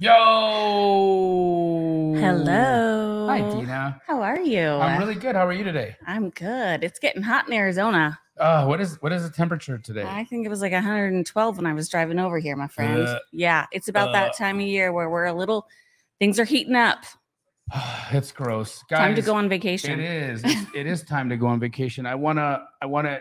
Yo. Hello. Hi, Dena. How are you? I'm really good. How are you today? I'm good. It's getting hot in Arizona. Uh, what is what is the temperature today? I think it was like 112 when I was driving over here, my friend. Uh, yeah, it's about uh. that time of year where we're a little things are heating up. it's gross. Guys, time to go on vacation. It is. It is time to go on vacation. I wanna. I wanna.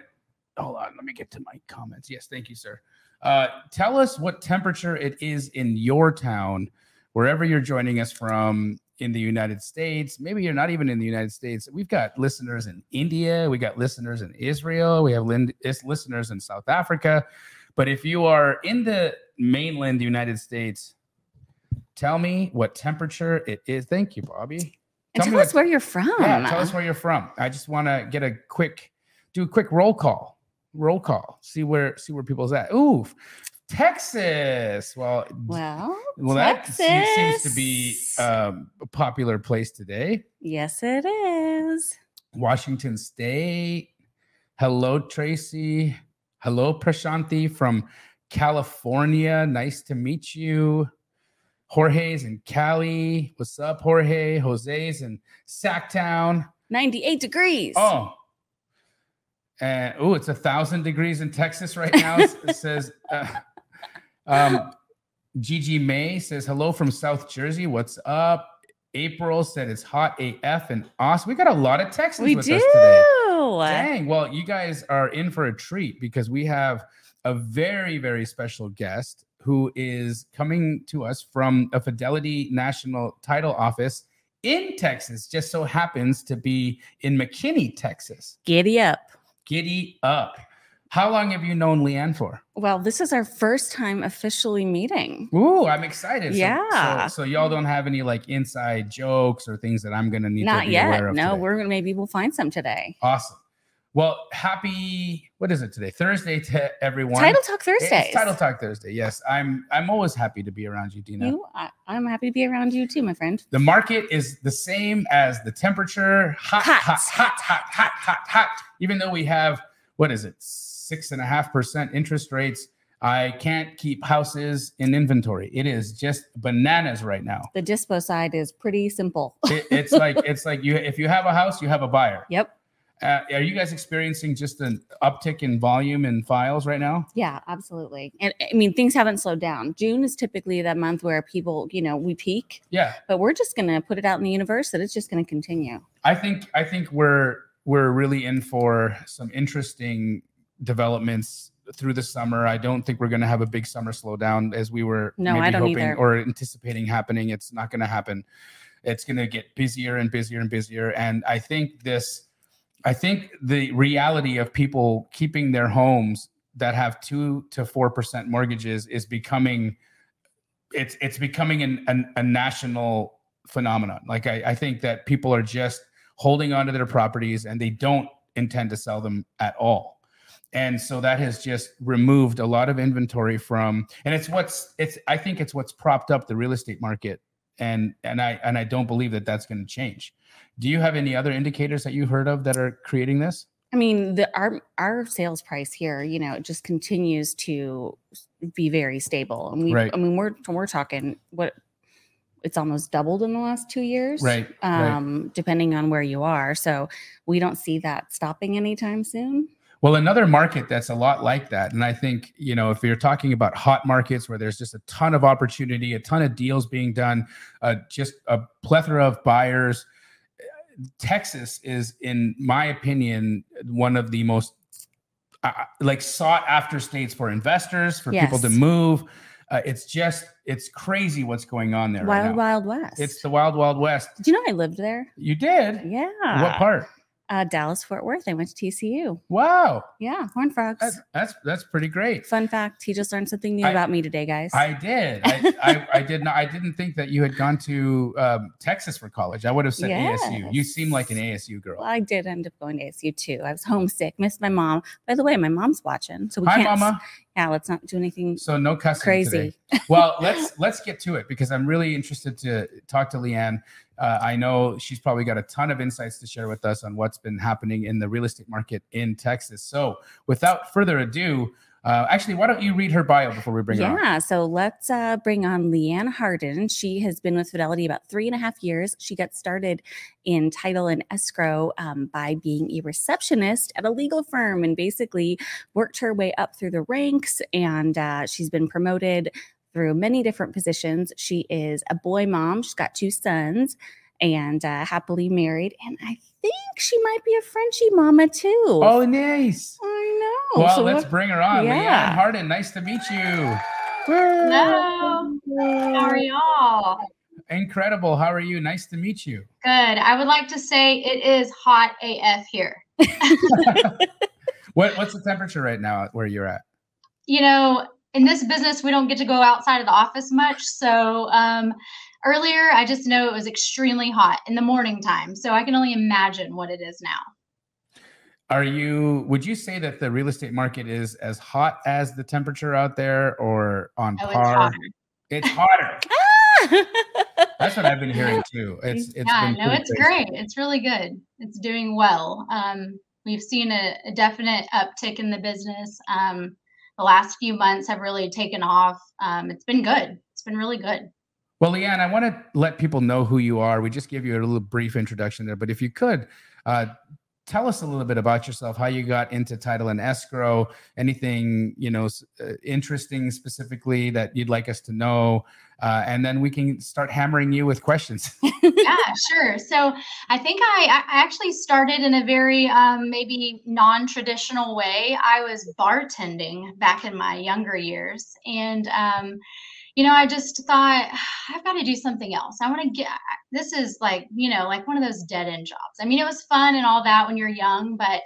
Hold on. Let me get to my comments. Yes, thank you, sir. Uh, tell us what temperature it is in your town, wherever you're joining us from in the United States. Maybe you're not even in the United States. We've got listeners in India. We got listeners in Israel. We have lin- listeners in South Africa. But if you are in the mainland United States, tell me what temperature it is. Thank you, Bobby. and me tell us what- where you're from. yeah, tell us where you're from. I just want to get a quick, do a quick roll call. Roll call. See where see where people's at. Ooh, Texas. Well, Well, well, that se- seems to be um, a popular place today. yes, it is. Washington State. Hello, Tracy. Hello, Prashanti from California. Nice to meet you. Jorge's in Cali. What's up, Jorge? Jose's in Sactown. 98 degrees. Oh. And oh, it's a thousand degrees in Texas right now. it says uh, um Gigi May says hello from South Jersey. What's up? April said it's hot AF and awesome. We got a lot of Texans we with do. us today. Dang. Well, you guys are in for a treat because we have a very, very special guest who is coming to us from a Fidelity National Title Office in Texas. Just so happens to be in McKinney, Texas. Giddy up. Giddy up. How long have you known Leighann for? Well, this is our first time officially meeting. Ooh, I'm excited. Yeah. So, so y'all don't have any like inside jokes or things that I'm gonna need to Not be aware yet. of. No, today? we're gonna maybe we'll find some today. awesome. Well, happy what is it today? Thursday to everyone. Title Talk Thursday. Title Talk Thursday. Yes, I'm. I'm always happy to be around you, Dena. You, I, I'm happy to be around you too, my friend. The market is the same as the temperature. Hot, hot, Hot. hot, hot, hot, hot, hot. Even though we have what is it, six and a half percent interest rates, I can't keep houses in inventory. It is just bananas right now. The dispo side is pretty simple. It, it's like it's like you if you have a house, you have a buyer. Yep. Uh, are you guys experiencing just an uptick in volume in files right now? Yeah, absolutely. And I mean, things haven't slowed down. June is typically that month where people, you know, we peak, Yeah. but we're just going to put it out in the universe that it's just going to continue. I think I think we're we're really in for some interesting developments through the summer. I don't think we're going to have a big summer slowdown as we were No, I don't hoping either. or anticipating happening. It's not going to happen. It's going to get busier and busier and busier. And I think this, I think the reality of people keeping their homes that have two to four percent mortgages is becoming, it's it's becoming an, an, a national phenomenon. Like I, I think that people are just holding onto their properties and they don't intend to sell them at all. And so that has just removed a lot of inventory from and it's what's it's I think it's what's propped up the real estate market and and I and I don't believe that that's going to change. Do you have any other indicators that you heard of that are creating this? I mean, the our our sales price here, you know, it just continues to be very stable. And we, Right. I mean, we're we're talking what it's almost doubled in the last two years, Right, right. Um, depending on where you are. So we don't see that stopping anytime soon. Well, another market that's a lot like that, and I think you know if you're talking about hot markets where there's just a ton of opportunity, a ton of deals being done, uh, just a plethora of buyers. Texas is, in my opinion, one of the most uh, like sought after states for investors, for people to move. Uh, it's just it's crazy what's going on there. right Wild now. Wild West. It's the wild, wild west. Did you know I lived there? You did. Yeah. What part? Uh, Dallas Fort Worth. I went to TCU. Wow, Yeah, Horn Frogs. that's that's, that's pretty great. Fun fact: He just learned something new I- about me today, guys. I did. I, I, I did not. I didn't think that you had gone to um, Texas for college. I would have said ASU. You seem like an ASU girl. Well, I did end up going to ASU too. I was homesick, missed my mom. By the way, my mom's watching, so we Hi, can't. Mama. Yeah, let's not do anything So no cussing crazy. today. Well, let's let's get to it because I'm really interested to talk to Leighann. Uh, I know she's probably got a ton of insights to share with us on what's been happening in the real estate market in Texas. So, without further ado, Uh, actually, why don't you read her bio before we bring yeah, her on? Yeah, so let's uh, bring on Leighann Hardin. She has been with Fidelity about three and a half years. She got started in title and escrow um, by being a receptionist at a legal firm and basically worked her way up through the ranks. And uh, she's been promoted through many different positions. She is a boy mom, she's got two sons and uh, happily married. And I think she might be a Frenchie mama too. Oh, nice. I know. Well, so let's bring her on. Yeah. Leighann Hardin, nice to meet you. Hello. How are y'all? Incredible. How are you? Nice to meet you. Good. I would like to say it is hot AF here. what What's the temperature right now where you're at? You know, in this business, we don't get to go outside of the office much. So um, earlier, I just know it was extremely hot in the morning time. So I can only imagine what it is now. Are you, would you say that the real estate market is as hot as the temperature out there or on Oh, it's par? hotter. It's hotter. That's what I've been hearing too. It's, it's yeah, been no, it's crazy. great. It's really good. It's doing well. Um, we've seen a, a definite uptick in the business. Um, the last few months have really taken off. Um, it's been good. It's been really good. Well, Leighann, I want to let people know who you are. We just gave you a little brief introduction there, but if you could, uh, tell us a little bit about yourself, how you got into title and escrow, anything you know uh, interesting specifically that you'd like us to know, uh, and then we can start hammering you with questions. yeah, sure. So I think I, I actually started in a very um, maybe non-traditional way. I was bartending back in my younger years, and um, you know, I just thought I've got to do something else. I want to get. This is like you know, like one of those dead end jobs. I mean, it was fun and all that when you're young, but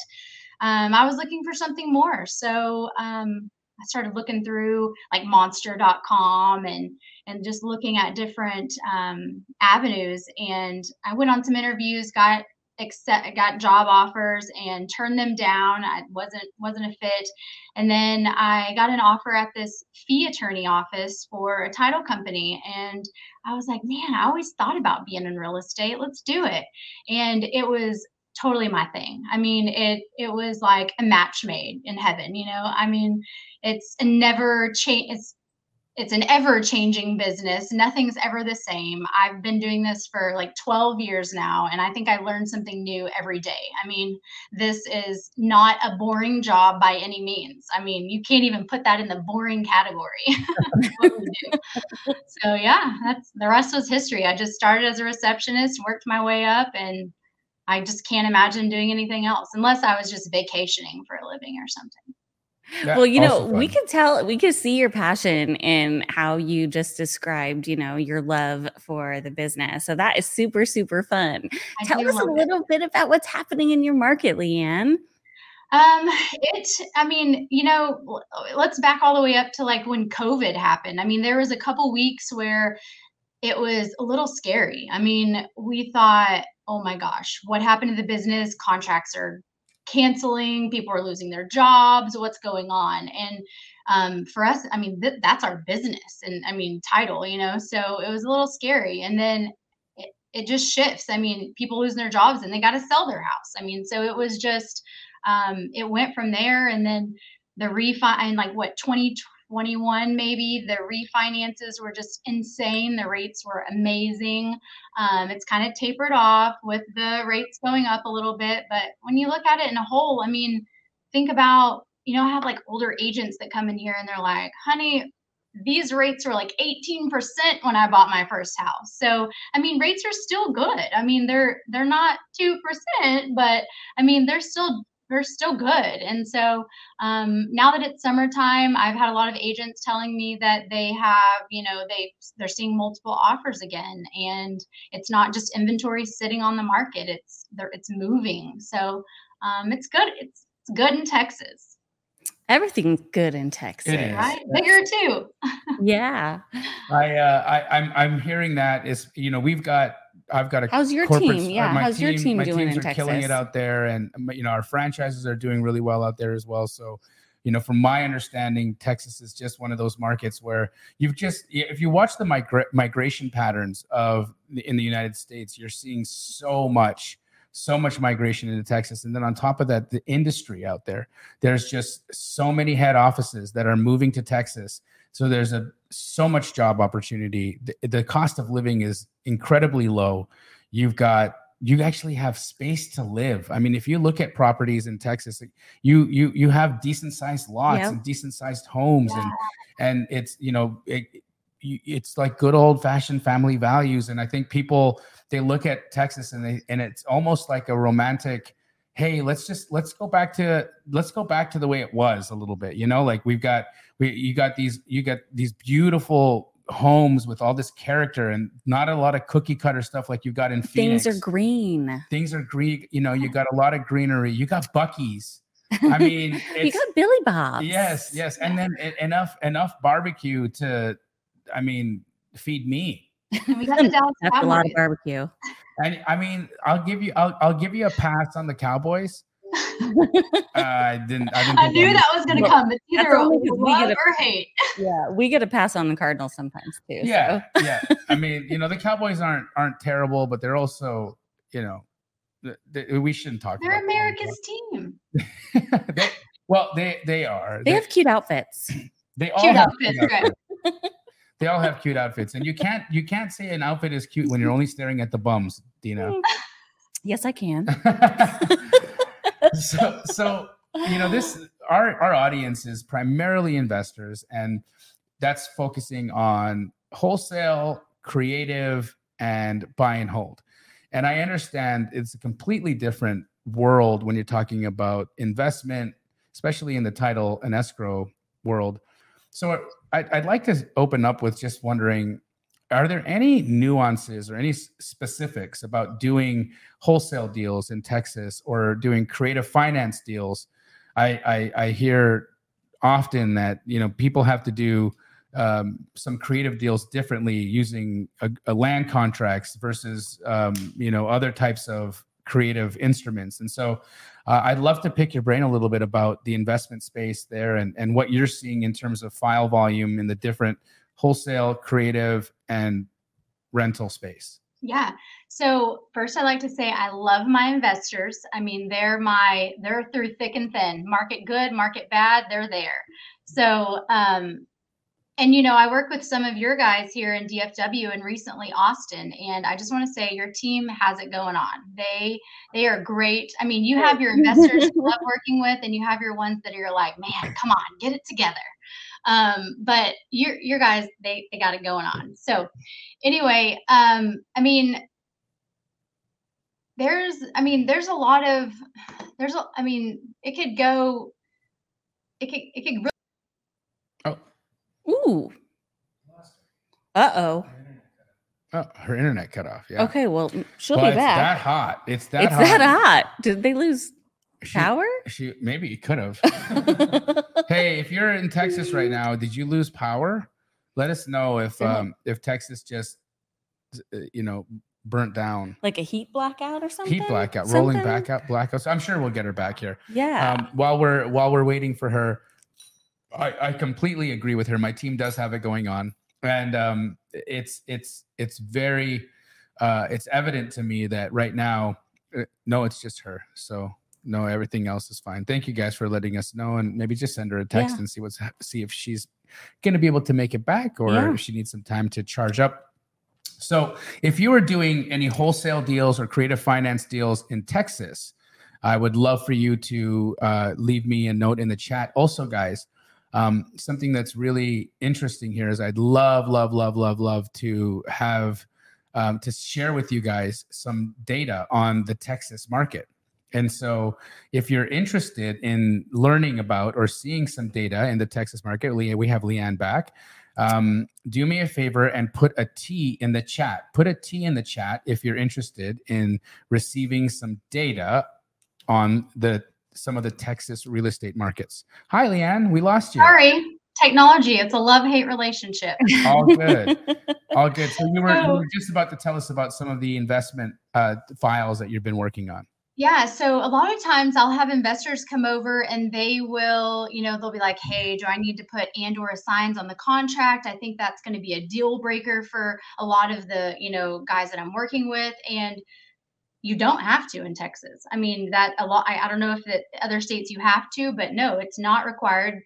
um, I was looking for something more. So um, I started looking through like Monster.com and and just looking at different um, avenues. And I went on some interviews, got accept, got job offers, and turned them down. I wasn't wasn't a fit. And then I got an offer at this fee attorney office for a title company, and I was like, man, I always thought about being in real estate. Let's do it. And it was totally my thing. I mean, it it was like a match made in heaven. You know, I mean, it's never change. It's it's an ever changing business. Nothing's ever the same. I've been doing this for like 12 years now, and I think I learn something new every day. I mean, this is not a boring job by any means. I mean, you can't even put that in the boring category. So, yeah, that's the rest was history. I just started as a receptionist, worked my way up, and I just can't imagine doing anything else unless I was just vacationing for a living or something. Yeah, well, you know, also we fun. could tell, we could see your passion in how you just described, you know, your love for the business. So that is super, super fun. I Tell us a love it. little bit about what's happening in your market, Leighann. Um, it, I mean, you know, let's back all the way up to like when COVID happened. I mean, there was a couple weeks where it was a little scary. I mean, we thought, oh my gosh, what happened to the business? Contracts are canceling, people are losing their jobs, what's going on? And um, for us, I mean, th- that's our business and I mean, title, you know, so it was a little scary. And then it, it just shifts. I mean, people losing their jobs and they got to sell their house. I mean, so it was just, um, it went from there. And then the refi, and like what, 2021 maybe, the refinances were just insane. The rates were amazing. Um, it's kind of tapered off with the rates going up a little bit. But when you look at it in a whole, I mean, think about, you know, I have like older agents that come in here and they're like, honey, these rates were like 18% when I bought my first house. So, I mean, rates are still good. I mean, they're they're not 2%, but I mean, they're still they're still good. And so, um, now that it's summertime, I've had a lot of agents telling me that they have, you know, they they're seeing multiple offers again and it's not just inventory sitting on the market. It's they're it's moving. So, um, it's good. It's, it's good in Texas, Everything's good in Texas. is. right? Bigger too. Yeah. I, uh, I, I'm, I'm hearing that is, you know, we've got, I've got a How's your team? uh, Yeah. How's your team my doing teams in are killing it out there, and you know our franchises are doing really well out there as well. So, you know, from my understanding, Texas is just one of those markets where you've just if you watch the migra- migration patterns of the, in the United States, you're seeing so much so much migration into Texas. And then on top of that, the industry out there, there's just so many head offices that are moving to Texas. So there's a so much job opportunity. The, the cost of living is incredibly low. You've got you actually have space to live. I mean, if you look at properties in Texas, you you you have decent sized lots and decent sized homes, yeah. and and it's you know it, it's like good old fashioned family values. And I think people they look at Texas and they and it's almost like a romantic. Hey, let's just let's go back to let's go back to the way it was a little bit. You know, like we've got we you got these you got these beautiful homes with all this character and not a lot of cookie cutter stuff like you've got in Phoenix. Things are green. Things are green. You know, you got a lot of greenery. You got Buc-ee's. I mean, you got Billy Bob. Yes, yes, and then enough enough barbecue to, I mean, feed me. We got the That's a lot of barbecue. And I mean, I'll give you, I'll, I'll give you a pass on the Cowboys uh, I didn't. I, didn't I knew that was going to come. It's either love a, or hate. Yeah, we get a pass on the Cardinals sometimes too. Yeah, so. yeah. I mean, you know, the Cowboys aren't aren't terrible, but they're also, you know, they, we shouldn't talk. They're America's them, team. they, well, they they are. They, they have cute outfits. They all cute have outfits, cute outfits. They all have cute outfits, and you can't you can't say an outfit is cute when you're only staring at the bums, Dena. Hmm. Yes, I can. So so you know this our our audience is primarily investors and that's focusing on wholesale creative and buy and hold. And i understand it's a completely different world when you're talking about investment especially in the title and escrow world. So I'd, I'd like to open up with just wondering are there any nuances or any specifics about doing wholesale deals in Texas or doing creative finance deals? I, I, I hear often that you know people have to do um, some creative deals differently using a, a land contracts versus um, you know other types of creative instruments. And so uh, I'd love to pick your brain a little bit about the investment space there and, and what you're seeing in terms of file volume in the different wholesale, creative, and rental space? Yeah. So first I'd like to say I love my investors. I mean, they're my they're through thick and thin. Market good, market bad, they're there. So um and you know, I work with some of your guys here in DFW and recently Austin, and I just want to say your team has it going on. They they are great. I mean, you have your investors you love working with, and you have your ones that are like, man, come on, get it together. Um, but your your guys, they they got it going on. So anyway, um, I mean, there's I mean, there's a lot of there's a I mean, it could go it could it could really. Ooh. Uh oh. Oh, her internet cut off. Yeah. Okay, well, she'll well, be back. that hot. It's that it's hot. that hot. Did they lose she, power? She maybe could have. hey, if you're in Texas right now, did you lose power? Let us know if um if Texas just uh, you know burnt down like a heat blackout or something heat blackout something? rolling back out blackout i'm sure we'll get her back here yeah um, while we're while we're waiting for her I, I completely agree with her my team does have it going on and um it's it's it's very uh it's evident to me that right now uh, no it's just her so no, everything else is fine. Thank you guys for letting us know, and maybe just send her a text yeah. and see what's see if she's going to be able to make it back or yeah. if she needs some time to charge up. So, if you are doing any wholesale deals or creative finance deals in Texas, I would love for you to uh, leave me a note in the chat. Also, guys, um, something that's really interesting here is I'd love, love, love, love, love to have um, to share with you guys some data on the Texas market. And so, if you're interested in learning about or seeing some data in the Texas market, we have Leighann back. Um, do me a favor and put a T in the chat. Put a T in the chat if you're interested in receiving some data on the some of the Texas real estate markets. Hi, Leighann. We lost you. Sorry, technology. It's a love hate relationship. All good. All good. So you were, you were, just about to tell us about some of the investment uh, files that you've been working on. Yeah, so a lot of times I'll have investors come over and they will, you know, they'll be like, "Hey, do I need to put and or assigns on the contract?" I think that's going to be a deal breaker for a lot of the, you know, guys that I'm working with and you don't have to in Texas. I mean, that a lot, I, I don't know if it, other states you have to, but no, it's not required.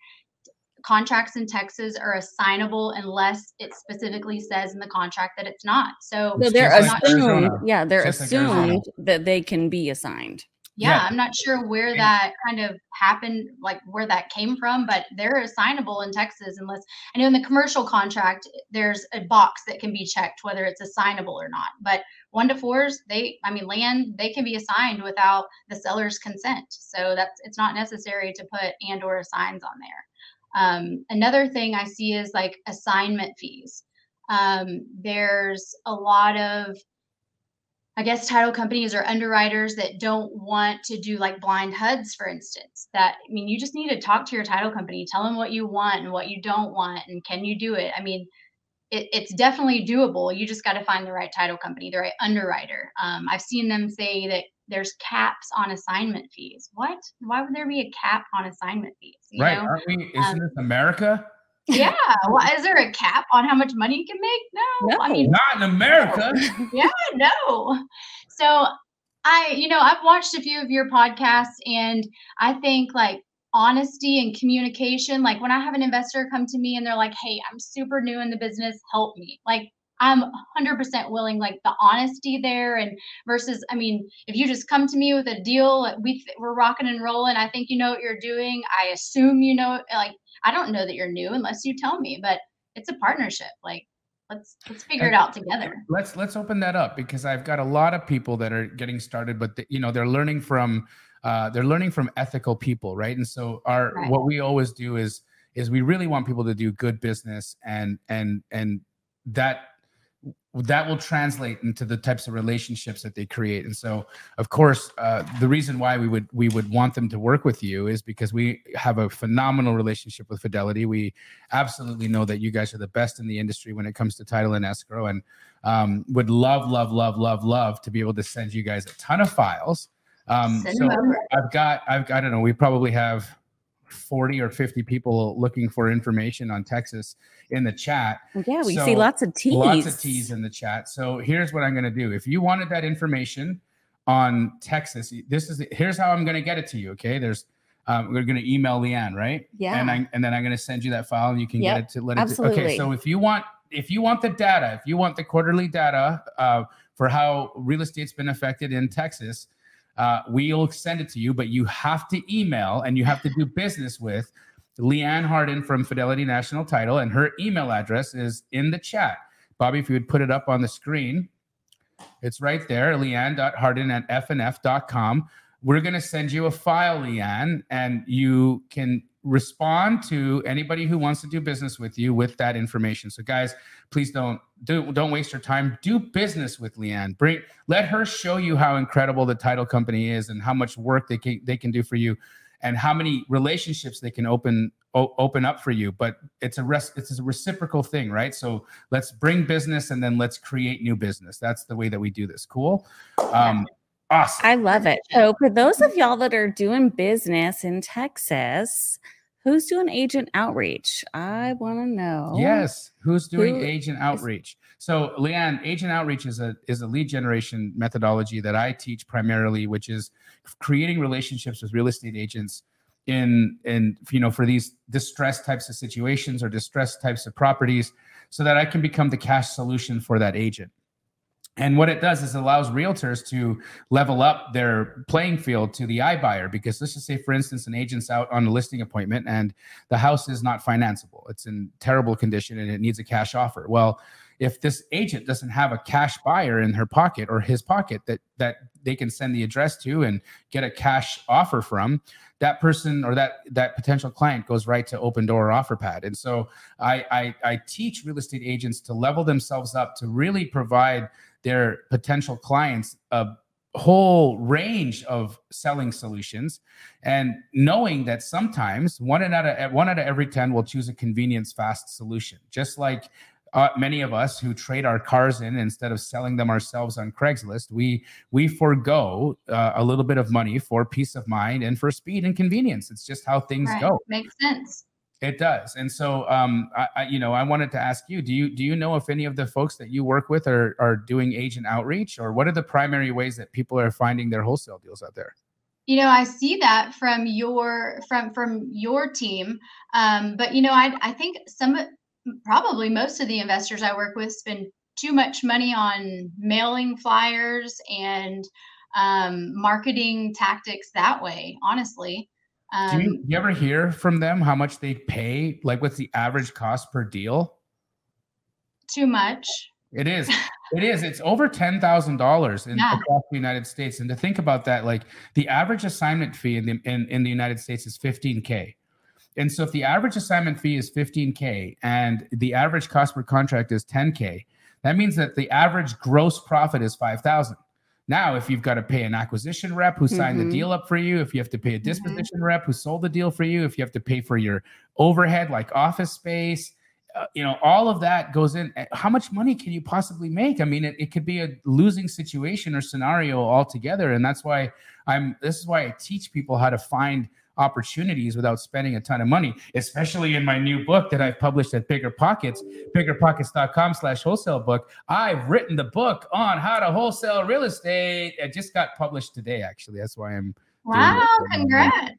Contracts in Texas are assignable unless it specifically says in the contract that it's not. So, So they're just like assumed, yeah, they're Just like assumed that they can be assigned. yeah, Yeah. I'm not sure where that kind of happened, like where that came from, but they're assignable in Texas unless I know in the commercial contract there's a box that can be checked whether it's assignable or not. But one to fours, they I mean land, they can be assigned without the seller's consent. So that's it's not necessary to put and or assigns on there. Um, another thing I see is like assignment fees. Um, there's a lot of I guess title companies or underwriters that don't want to do like blind HUDs, for instance. That I mean, you just need to talk to your title company, tell them what you want and what you don't want, and can you do it? I mean, it, it's definitely doable. You just got to find the right title company, the right underwriter. Um, I've seen them say that there's caps on assignment fees. What? Why would there be a cap on assignment fees? You right? know? Aren't we? Isn't Um, this America? Yeah. Well, is there a cap on how much money you can make? No. I mean, Not in America. yeah, no. So I, you know, I've watched a few of your podcasts and I think like honesty and communication, like when I have an investor come to me and they're like, "Hey, I'm super new in the business, help me." Like I'm 100% willing like the honesty there and versus I mean, if you just come to me with a deal, we, we're rocking and rolling, I think you know what you're doing. I assume you know like I don't know that you're new unless you tell me, but it's a partnership. Like let's let's figure it out together. let's let's open that up because I've got a lot of people that are getting started, but the, you know they're learning from uh, they're learning from ethical people, right? And so our Right. what we always do is is we really want people to do good business, and and and that that will translate into the types of relationships that they create. And so, of course, uh, the reason why we would we would want them to work with you is because we have a phenomenal relationship with Fidelity. We absolutely know that you guys are the best in the industry when it comes to title and escrow, and um, would love, love, love, love, love to be able to send you guys a ton of files. Um, so. I've got, I've, I don't know, we probably have 40 or 50 people looking for information on Texas in the chat. Yeah, we So, see lots of teas. Lots of T's in the chat. So here's what I'm going to do. If you wanted that information on Texas, this is here's how I'm going to get it to you. Okay, there's um, we're going to email Leighann, right? Yeah. And I and then I'm going to send you that file, and you can Yep, get it to let it. To, okay, so if you want if you want the data, if you want the quarterly data uh, for how real estate's been affected in Texas, uh, we'll send it to you. But you have to email and you have to do business with Leighann Hardin from Fidelity National Title, and her email address is in the chat. Bobby, if you would put it up on the screen, it's right there, leighann.hardin at fnf.com. We're going to send you a file, Leighann, and you can respond to anybody who wants to do business with you with that information. So, guys, please don't do, don't waste your time. Do business with Leighann. Bring let her show you how incredible the title company is and how much work they can they can do for you and how many relationships they can open o- open up for you but it's a res- it's a reciprocal thing right so let's bring business and then let's create new business that's the way that we do this cool um awesome I love it. So, for those of y'all that are doing business in Texas, who's doing agent outreach? I want to know. yes who's doing Who agent outreach so leighann agent outreach is a is a lead generation methodology that i teach primarily which is creating relationships with real estate agents in in you know for these distressed types of situations or distressed types of properties so that i can become the cash solution for that agent and what it does is it allows realtors to level up their playing field to the iBuyer because let's just say, for instance, an agent's out on a listing appointment and the house is not financeable. It's in terrible condition and it needs a cash offer. Well, if this agent doesn't have a cash buyer in her pocket or his pocket that that they can send the address to and get a cash offer from, that person or that that potential client goes right to Opendoor or Offerpad. And so I, I I teach real estate agents to level themselves up to really provide their potential clients a whole range of selling solutions and knowing that sometimes one out of one out of every 10 will choose a convenience fast solution just like uh, many of us who trade our cars in instead of selling them ourselves on Craigslist, we we forego uh, a little bit of money for peace of mind and for speed and convenience. It's just how things Right. go. Makes sense. It does, and so um, I, I, you know, I wanted to ask you: Do you do you know if any of the folks that you work with are are doing agent outreach, or what are the primary ways that people are finding their wholesale deals out there? You know, I see that from your from from your team, um, but you know, I I think some probably most of the investors I work with spend too much money on mailing flyers and um, marketing tactics that way. Honestly. Um, do, you, do you ever hear from them how much they pay? Like, what's the average cost per deal? Too much. It is. It is. It's over ten thousand dollars in yeah. across the United States. And to think about that, like the average assignment fee in the in, in the United States is fifteen k. And so if the average assignment fee is fifteen k and the average cost per contract is ten k, that means that the average gross profit is five thousand. Now, if you've got to pay an acquisition rep who signed mm-hmm. the deal up for you, if you have to pay a mm-hmm. disposition mm-hmm. rep who sold the deal for you, if you have to pay for your overhead like office space, uh, you know, all of that goes in. Eh, how much money can you possibly make? I mean, it, it could be a losing situation or scenario altogether. And that's why I'm, this is why I teach people how to find opportunities without spending a ton of money, especially in my new book that I've published at BiggerPockets, biggerpockets.com slash wholesale book. I've written the book on how to wholesale real estate. It just got published today, actually. That's why I'm. Wow, congrats.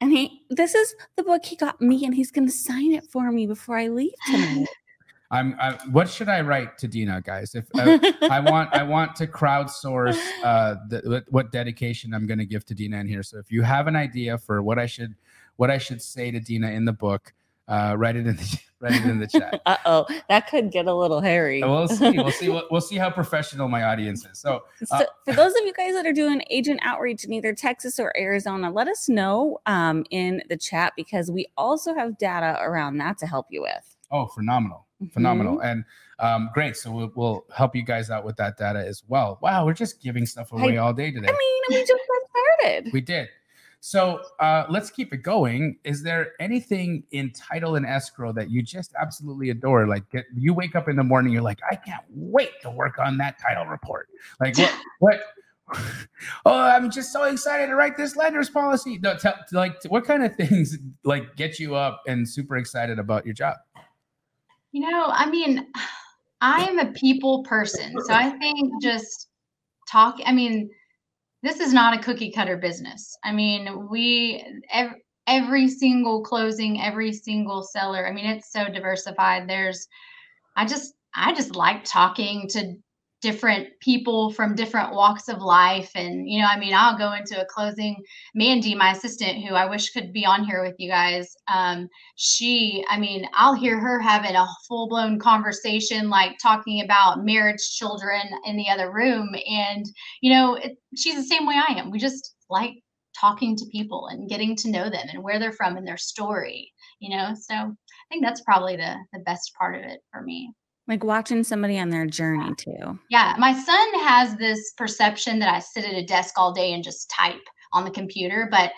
And he, this is the book he got me, and he's going to sign it for me before I leave tonight. I'm. I, what should I write to Dena, guys? If uh, I want, I want to crowdsource uh, the, what dedication I'm going to give to Dena in here. So if you have an idea for what I should, what I should say to Dena in the book, uh, write it in the write it in the chat. uh oh, that could get a little hairy. we'll see. We'll see. We'll, we'll, see how professional my audience is. So, uh, so, for those of you guys that are doing agent outreach in either Texas or Arizona, let us know um, in the chat because we also have data around that to help you with. Oh, phenomenal phenomenal. Mm-hmm. and um, great. So we'll, we'll, help you guys out with that data as well. Wow we're just giving stuff away I, all day today. I mean we just got started. We did. So uh, let's keep it going. Is there anything in title and escrow that you just absolutely adore? Like get, you wake up in the morning you're like i can't wait to work on that title report. Like what what oh i'm just so excited to write this lender's policy. No tell, like what kind of things like get you up and super excited about your job you know, I mean, I am a people person. So I think just talk, I mean, this is not a cookie cutter business. I mean, we, every, every single closing, every single seller, I mean, it's so diversified. There's, I just, I just like talking to different people from different walks of life. And, you know, I mean, I'll go into a closing. Mandy, my assistant, who I wish could be on here with you guys, um, she, I mean, I'll hear her having a full blown conversation, like talking about marriage, children in the other room. And, you know, it, she's the same way I am. We just like talking to people and getting to know them and where they're from and their story, you know? So I think that's probably the, the best part of it for me. Like watching somebody on their journey too. Yeah. My son has this perception that I sit at a desk all day and just type on the computer, but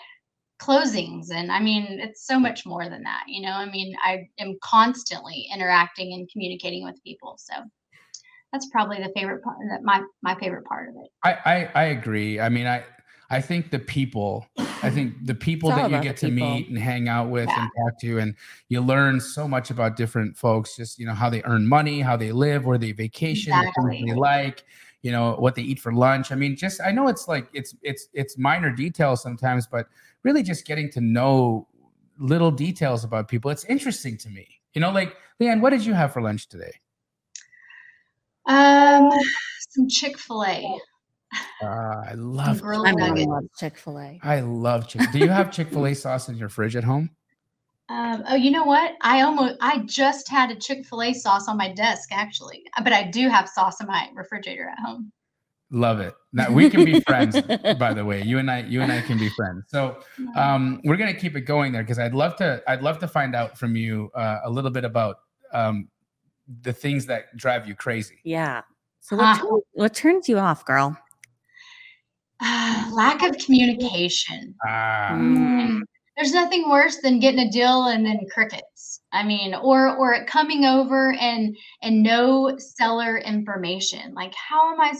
closings and I mean it's so much more than that, you know. I mean, I am constantly interacting and communicating with people. So that's probably the favorite part that my my favorite part of it. I, I I agree. I mean, I I think the people, I think the people that you get to people. meet and hang out with yeah. and talk to, and you learn so much about different folks, just, you know, how they earn money, how they live, where they vacation, exactly. they like, you know, what they eat for lunch. I mean, just, I know it's like, it's, it's, it's minor details sometimes, but really just getting to know little details about people. It's interesting to me, you know, like, Leighann, what did you have for lunch today? Um, some Chick-fil-A. Uh, I love I love Chick Fil A. I love Chick. Do you have Chick Fil A sauce in your fridge at home? Um, oh, you know what? I almost I just had a Chick Fil A sauce on my desk actually, but I do have sauce in my refrigerator at home. Love it. Now we can be friends. by the way, you and I, you and I can be friends. So um, we're gonna keep it going there because I'd love to. I'd love to find out from you uh, a little bit about um, the things that drive you crazy. Yeah. So what, uh, what turns you off, girl? Uh, lack of communication. Ah. Mm. There's nothing worse than getting a deal and then crickets. I mean, or or it coming over and and no seller information. Like, how am I?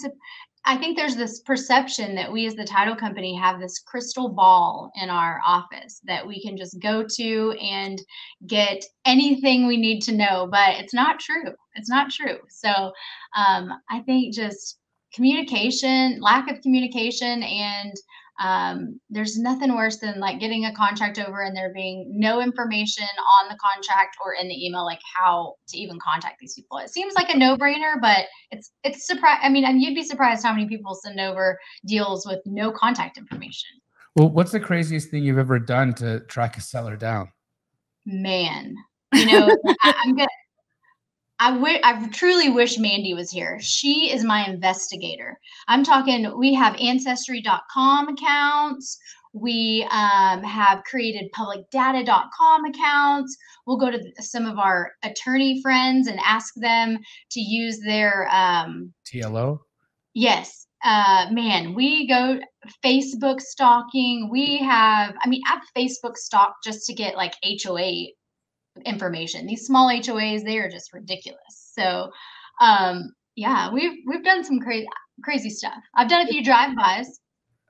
I think there's this perception that we as the title company have this crystal ball in our office that we can just go to and get anything we need to know, but it's not true. It's not true. So um, I think just communication, lack of communication, and um, there's nothing worse than like getting a contract over and there being no information on the contract or in the email like how to even contact these people. It seems like a no-brainer but it's it's surprise i mean and you'd be surprised how many people send over deals with no contact information. Well what's the craziest thing you've ever done to track a seller down? Man. You know I, i'm gonna I, w- I truly wish Mandy was here. She is my investigator. I'm talking, we have ancestry.com accounts. We um, have created publicdata.com accounts. We'll go to some of our attorney friends and ask them to use their um, TLO. Yes. Uh, man, we go Facebook stalking. We have, I mean, I've Facebook stalked just to get like HOA information. These small HOAs, they are just ridiculous. So, um, yeah, we've we've done some crazy crazy stuff. I've done a few drive-bys.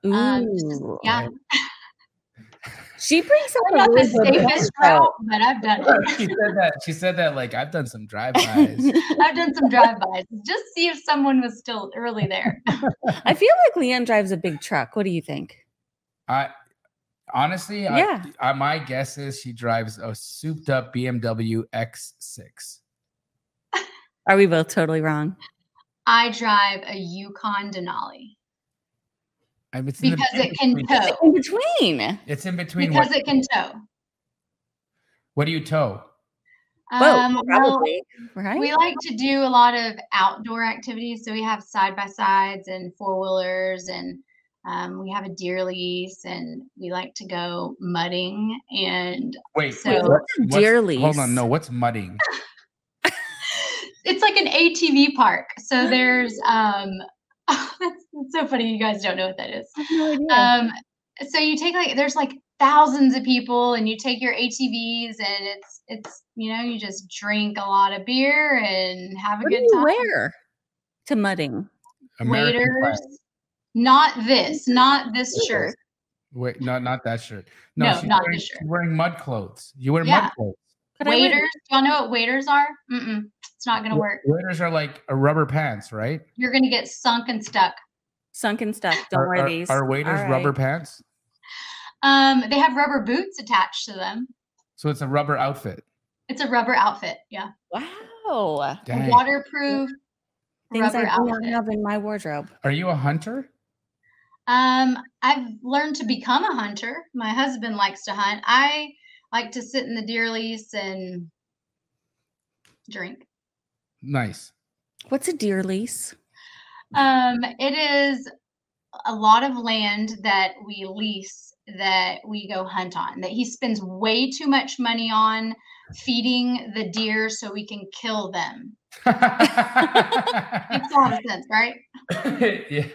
Um, just, yeah. She brings up not the safest route, but I've done it. she said that. She said that like I've done some drive-bys. I've done some drive-bys. Just see if someone was still early there. I feel like Leighann drives a big truck. What do you think? I Honestly, yeah. I, I, my guess is she drives a souped up BMW X6. Are we both totally wrong? I drive a Yukon Denali. I mean, because it can tow. in between. It's in between. Because what, it can tow. What do you tow? Um, probably, well, right? We like to do a lot of outdoor activities. So we have side by sides and four wheelers and um, we have a deer lease and we like to go mudding and wait, so wait what's, what's deer lease? Hold on, no, what's mudding? it's like an ATV park. So there's um that's, so funny you guys don't know what that is. No um so you take like there's like thousands of people and you take your ATVs and it's it's you know you just drink a lot of beer and have a what good time. Where to mudding? American Waiters. Not this, not this shirt. Wait, not not that shirt. No, no she's not wearing, this shirt. She's wearing mud clothes. You wear Yeah. mud clothes. Waders, y'all know what waders are? Mm-mm, it's not gonna work. Waders are like a rubber pants, right? You're gonna get sunk and stuck. Sunk and stuck. Don't are, wear are, these. Are waders All rubber pants? Um, they have rubber boots attached to them. So it's a rubber outfit. It's a rubber outfit. Yeah, Wow. Dang. waterproof Things I rubber do not outfit. have in my wardrobe. Are you a hunter? Um, I've learned to become a hunter. My husband likes to hunt. I like to sit in the deer lease and drink. Nice. What's a deer lease? Um, it is a lot of land that we lease that we go hunt on that he spends way too much money on feeding the deer so we can kill them. Makes a lot of sense, right? yeah.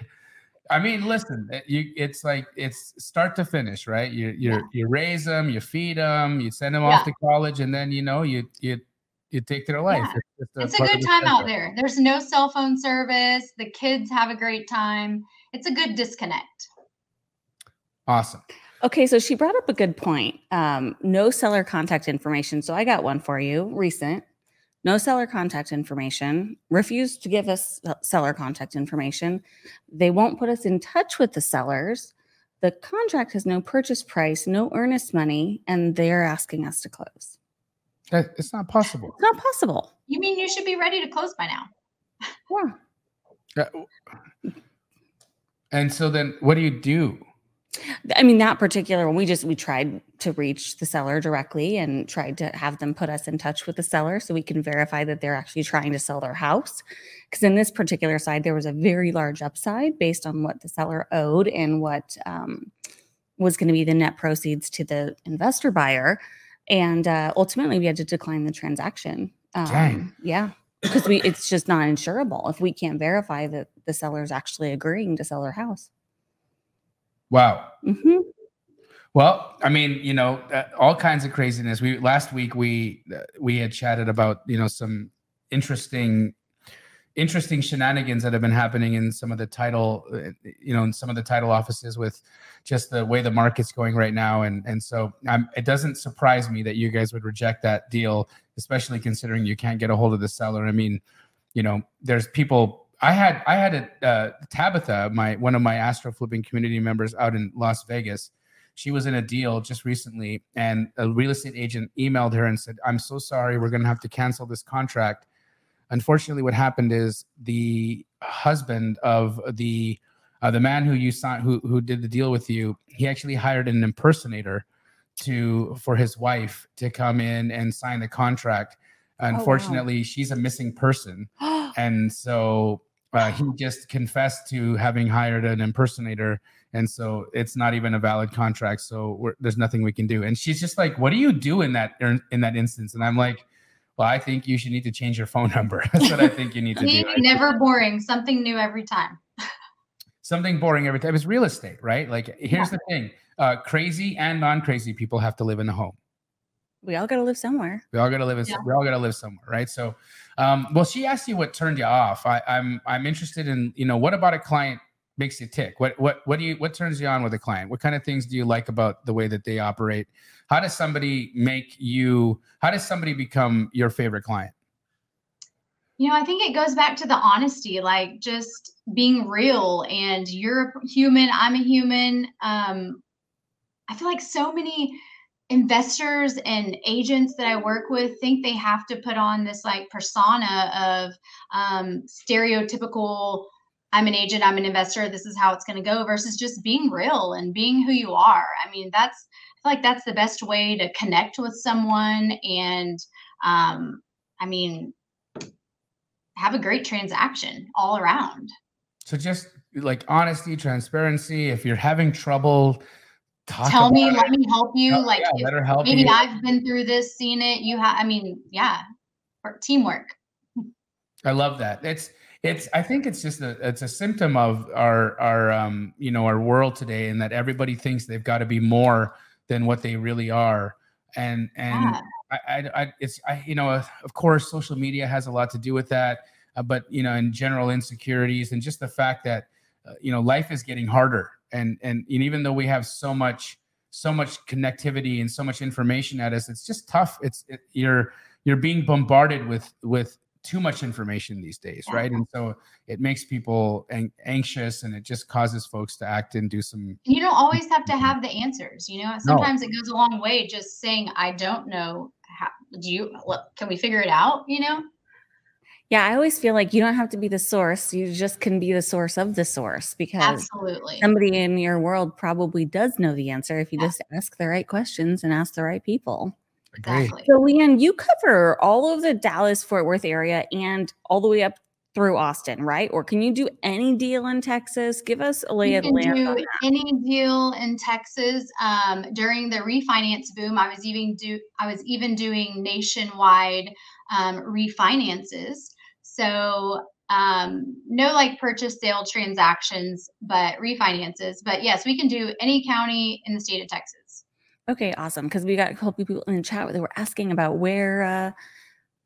I mean, listen, it- you it's like it's start to finish, right? You you Yeah. you raise them, you feed them, you send them off to college, and then you know you you you take their life. Yeah. It's, It's a part of good the time out there. There's no cell phone service. The kids have a great time. It's a good disconnect. Awesome. Okay, so she brought up a good point. Um, no seller contact information. So I got one for you, recent. No seller contact information. Refuse to give us seller contact information. They won't put us in touch with the sellers. The contract has no purchase price, no earnest money, and they're asking us to close. It's not possible. It's not possible. You mean you should be ready to close by now? Yeah. Uh, And so then, what do you do? I mean, that particular one, we just we tried to reach the seller directly and tried to have them put us in touch with the seller so we can verify that they're actually trying to sell their house. Because in this particular side, there was a very large upside based on what the seller owed and what um, was going to be the net proceeds to the investor buyer. And uh, ultimately, we had to decline the transaction. Um, Dang. Yeah, because we it's just not insurable if we can't verify that the seller is actually agreeing to sell their house. Wow. hmm Well, I mean, you know, uh, all kinds of craziness. We last week we uh, we had chatted about you know some interesting interesting shenanigans that have been happening in some of the title, uh, you know, in some of the title offices with just the way the market's going right now. And and so um, it doesn't surprise me that you guys would reject that deal, especially considering you can't get a hold of the seller. I mean, you know, there's people. I had I had a uh, Tabitha, my one of my AstroFlipping community members out in Las Vegas. She was in a deal just recently, and a real estate agent emailed her and said, "I'm so sorry, we're going to have to cancel this contract." unfortunately what happened is the husband of the uh, the man who you signed who who did the deal with you he actually hired an impersonator to for his wife to come in and sign the contract unfortunately oh, wow. she's a missing person and so uh, he just confessed to having hired an impersonator and so it's not even a valid contract so there's nothing we can do and she's just like what do you do in that in that instance and i'm like well, I think you should need to change your phone number. That's what I think you need to do. Never boring, something new every time. something boring every time. It's real estate, right? Like, here's yeah. the thing: uh, crazy and non-crazy people have to live in a home. We all got to live somewhere. We all got to live. In, yeah. We all got to live somewhere, right? So, um, well, she asked you what turned you off. I, I'm I'm interested in you know what about a client makes you tick? What what what do you what turns you on with a client? What kind of things do you like about the way that they operate? How does somebody make you how does somebody become your favorite client? You know, I think it goes back to the honesty, like just being real and you're a human, I'm a human. Um I feel like so many investors and agents that I work with think they have to put on this like persona of um, stereotypical I'm an agent, I'm an investor, this is how it's going to go versus just being real and being who you are. I mean, that's I feel like that's the best way to connect with someone and um I mean have a great transaction all around. So just like honesty, transparency, if you're having trouble tell me, it. let me help you. like yeah, help maybe you. I've been through this, seen it. You have I mean, yeah. Teamwork. I love that. It's it's i think it's just a it's a symptom of our our um you know our world today and that everybody thinks they've got to be more than what they really are and and yeah. I, I, I it's i you know of course social media has a lot to do with that uh, but you know in general insecurities and just the fact that uh, you know life is getting harder and, and and even though we have so much so much connectivity and so much information at us it's just tough it's it, you're you're being bombarded with with too much information these days, right? And so it makes people anxious and it just causes folks to act and do some. You don't always have to have the answers, you know. Sometimes no. it goes a long way just saying, "I don't know." How, do you? Can we figure it out? You know. Yeah, I always feel like you don't have to be the source. You just can be the source of the source because absolutely somebody in your world probably does know the answer if you yeah. just ask the right questions and ask the right people. Exactly. So, Leighann, you cover all of the Dallas Fort Worth area and all the way up through Austin, right? Or can you do any deal in Texas? Give us a lay of the land. Do any deal in Texas um, during the refinance boom? I was even do I was even doing nationwide um, refinances. So um, no like purchase sale transactions, but refinances. But yes, we can do any county in the state of Texas. Okay, awesome. Because we got a couple people in the chat that were asking about where, uh,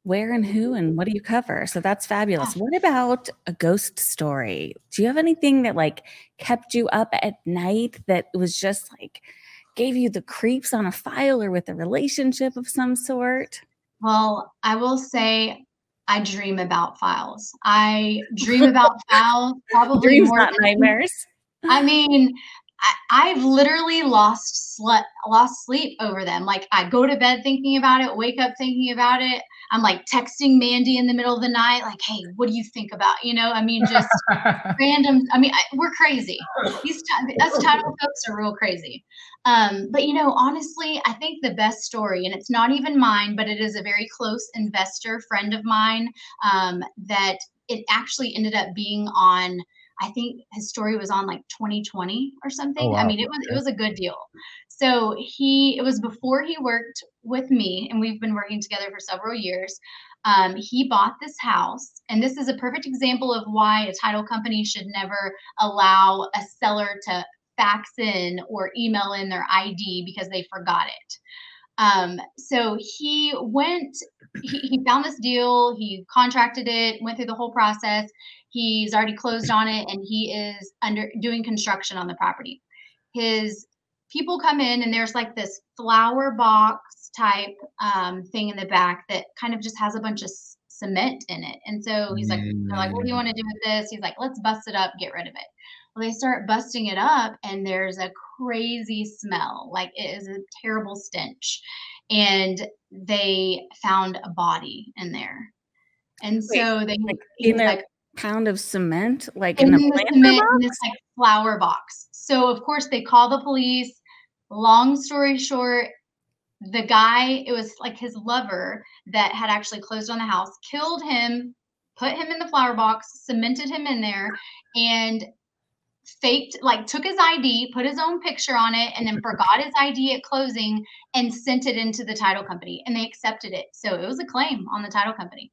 where and who and what do you cover? So that's fabulous. What about a ghost story? Do you have anything that like kept you up at night that was just like gave you the creeps on a file or with a relationship of some sort? Well, I will say I dream about files. I dream about files probably Dreams, more not nightmares. I mean, I, have literally lost sleep, lost sleep over them. Like I go to bed thinking about it, wake up thinking about it. I'm like texting Mandy in the middle of the night, like, "Hey, what do you think about?" You know, I mean, just random. I mean, I, we're crazy. These us title folks are real crazy. Um, but you know, honestly, I think the best story, and it's not even mine, but it is a very close investor friend of mine um, that it actually ended up being on I think his story was on like 2020 or something. Oh, wow. I mean, it was it was a good deal. So he it was before he worked with me, and we've been working together for several years. Um, he bought this house, and this is a perfect example of why a title company should never allow a seller to fax in or email in their ID because they forgot it. Um, so he went, he, he found this deal, he contracted it, went through the whole process. He's already closed on it and he is under doing construction on the property. His people come in and there's like this flower box type um, thing in the back that kind of just has a bunch of cement in it. And so he's like, they're like, what do you want to do with this? He's like, let's bust it up, get rid of it. Well, they start busting it up, and there's a crazy smell. Like it is a terrible stench. And they found a body in there. And so they like in a like pound of cement, like in in a cement in this like flower box. So of course they call the police. Long story short, the guy, it was like his lover that had actually closed on the house, killed him, put him in the flower box, cemented him in there, and faked like took his ID, put his own picture on it, and then forgot his ID at closing and sent it into the title company and they accepted it. So it was a claim on the title company.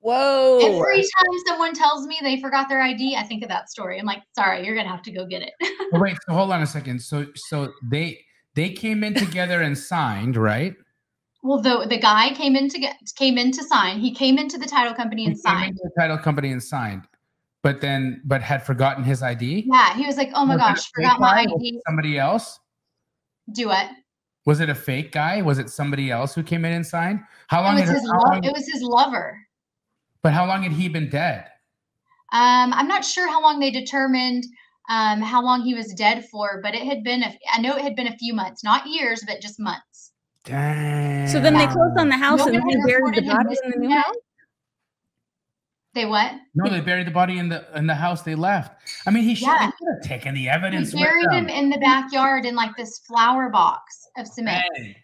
Whoa. Every time someone tells me they forgot their ID, I think of that story. I'm like, sorry, you're gonna have to go get it. Wait, so hold on a second. So so they they came in together and signed, right? well, the the guy came in to get came in to sign. He came into the title company and signed. into the title company and signed, but then but had forgotten his ID. Yeah, he was like, "Oh my Was gosh, forgot my guy? Was it ID." Somebody else? Do it. Was it a fake guy? Was it somebody else who came in and signed? How It long? was Had, his how lo- long it was his lover. but how long had he been dead? Um, I'm not sure how long they determined um, how long he was dead for, but it had been. A, I know it had been a few months, not years, but just months. Damn. So then they closed on the house and they buried the reported body in the new house. They what? No, they buried the body in the in the house they left. I mean, he should, Yeah. should have taken the evidence. with buried them. him in the backyard in like this flower box of cement. Dang.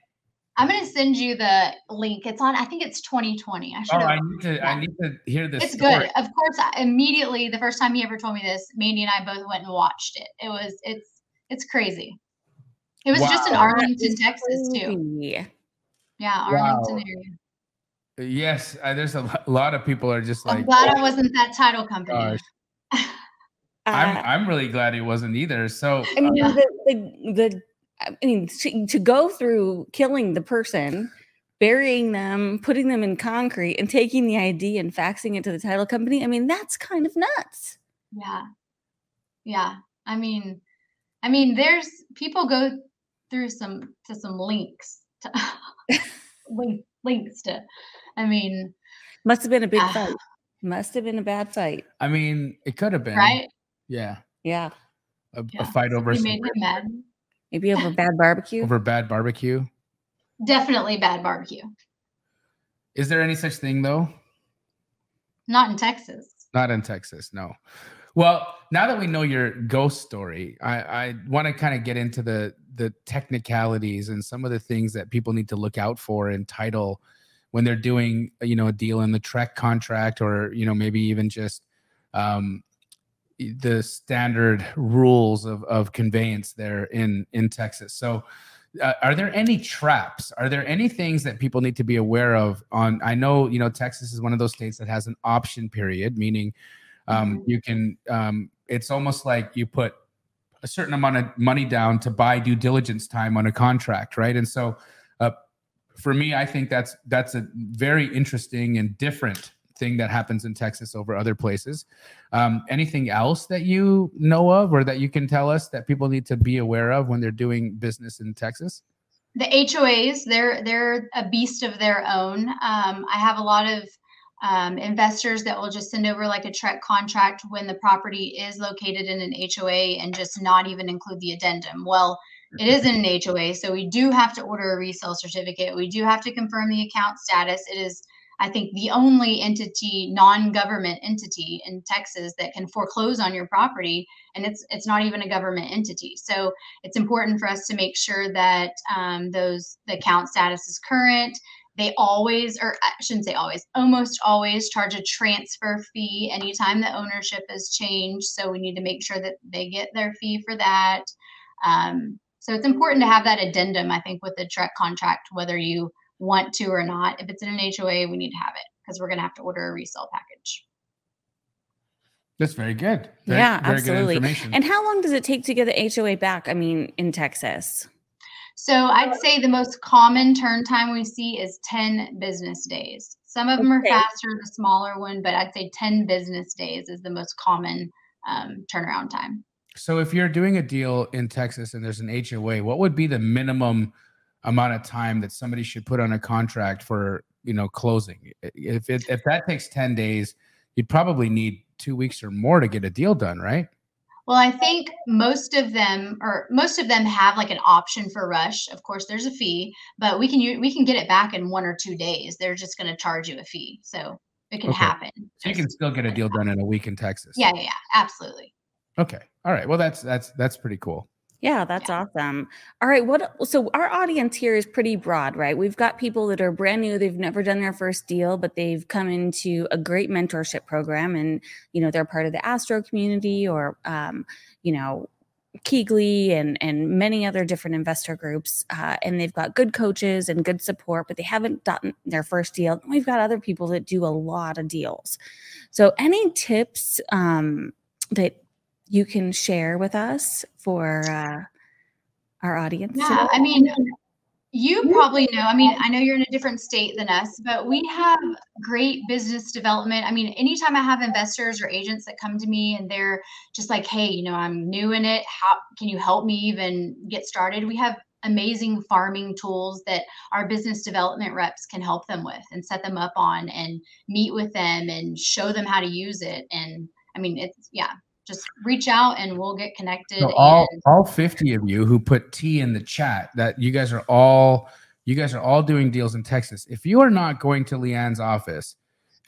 I'm gonna send you the link. It's on. I think it's 2020. I should Oh. I need to. I need to hear this. it's story. good. Of course, I, immediately the first time he ever told me this, Mandy and I both went and watched it. It was it's it's crazy. It was just in Arlington, Texas too. Crazy. Yeah, Wow. Arlington area. Yes, uh, there's a lot of people are just like. I'm like. glad I wasn't that title company. gosh. Uh, I'm I'm really glad he wasn't either. So I mean, Yeah. the, the the I mean, to, to go through killing the person, burying them, putting them in concrete, and taking the ID and faxing it to the title company. I mean, that's kind of nuts. Yeah. Yeah. I mean, I mean, there's people go through some to some links to link, links to. I mean, Must have been a big Ah. fight. Must have been a bad fight. I mean, it could have been right? Yeah, Yeah, a, a fight over He some, made him mad. maybe over bad barbecue. over bad barbecue. Definitely bad barbecue. Is there any such thing though? Not in Texas. Not in Texas, no. Well, now that we know your ghost story, I, I want to kind of get into the the technicalities and some of the things that people need to look out for in title when they're doing you know a deal in the TREC contract or you know maybe even just um, the standard rules of, of conveyance there in in Texas. So uh, are there any traps are there any things that people need to be aware of on i know you know texas is one of those states that has an option period meaning um, Mhm. you can um, it's almost like you put a certain amount of money down to buy due diligence time on a contract right and so for me i think that's that's a very interesting and different thing that happens in texas over other places um, anything else that you know of or that you can tell us that people need to be aware of when they're doing business in texas The HOAs, they're they're a beast of their own. Um, I have a lot of um, investors that will just send over like a TREC contract when the property is located in an HOA and just not even include the addendum. Well, it is in an HOA, so we do have to order a resale certificate. We do have to confirm the account status. It is, I think, the only entity, non-government entity in Texas that can foreclose on your property, and it's it's not even a government entity. So it's important for us to make sure that um, those the account status is current. They always, or I shouldn't say always, almost always charge a transfer fee anytime the ownership has changed. So we need to make sure that they get their fee for that. Um, so it's important to have that addendum, I think, with the TREC contract, whether you want to or not. If it's in an HOA, we need to have it because we're going to have to order a resale package. That's very good. Very, Yeah, very absolutely. Good information. And how long does it take to get the HOA back? I mean, in Texas. So I'd say the most common turn time we see is 10 business days. Some of them are faster, the smaller one, but I'd say 10 business days is the most common um, turnaround time. So if you're doing a deal in Texas and there's an HOA, what would be the minimum amount of time that somebody should put on a contract for, you know, closing? If it, if that takes 10 days, you'd probably need 2 weeks or more to get a deal done, right? Well, I think most of them, or most of them, have like an option for rush. Of course, there's a fee, but we can we can get it back in one or two days. They're just going to charge you a fee, so it can Okay. happen. So you can still get a deal done in a week in Texas. yeah, yeah, yeah, absolutely. Okay. All right. Well, that's that's that's pretty cool. Yeah, that's awesome. All right, what so our audience here is pretty broad, right? We've got people that are brand new, they've never done their first deal, but they've come into a great mentorship program and you know, they're part of the Astro community or um, you know, Keegley and and many other different investor groups, uh, and they've got good coaches and good support, but they haven't done their first deal. We've got other people that do a lot of deals. So, any tips um, that you can share with us for uh, our audience? Yeah, I mean, you probably know. I mean, I know you're in a different state than us, but we have great business development. I mean, anytime I have investors or agents that come to me and they're just like, "Hey, you know, I'm new in it. How can you help me even get started?" We have amazing farming tools that our business development reps can help them with and set them up on and meet with them and show them how to use it. And I mean, it's yeah, just reach out and we'll get connected. So all and all 50 of you who put T in the chat that you guys are all you guys are all doing deals in Texas. If you are not going to Leighann's office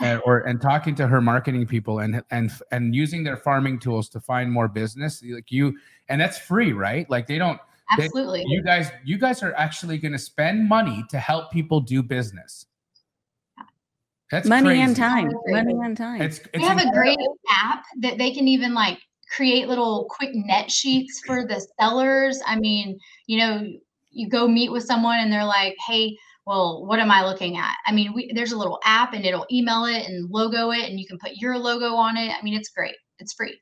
and, or and talking to her marketing people and and and using their farming tools to find more business, like you and that's free, right? Like they don't they- absolutely. you guys you guys are actually going to spend money to help people do business. That's money crazy. and time. Money and time. It's, it's we have a great app that they can even like create little quick net sheets for the sellers. I mean, you know, you go meet with someone and they're like, "Hey, well, what am I looking at?" I mean, we, there's a little app and it'll email it and logo it, and you can put your logo on it. I mean, it's great. It's free.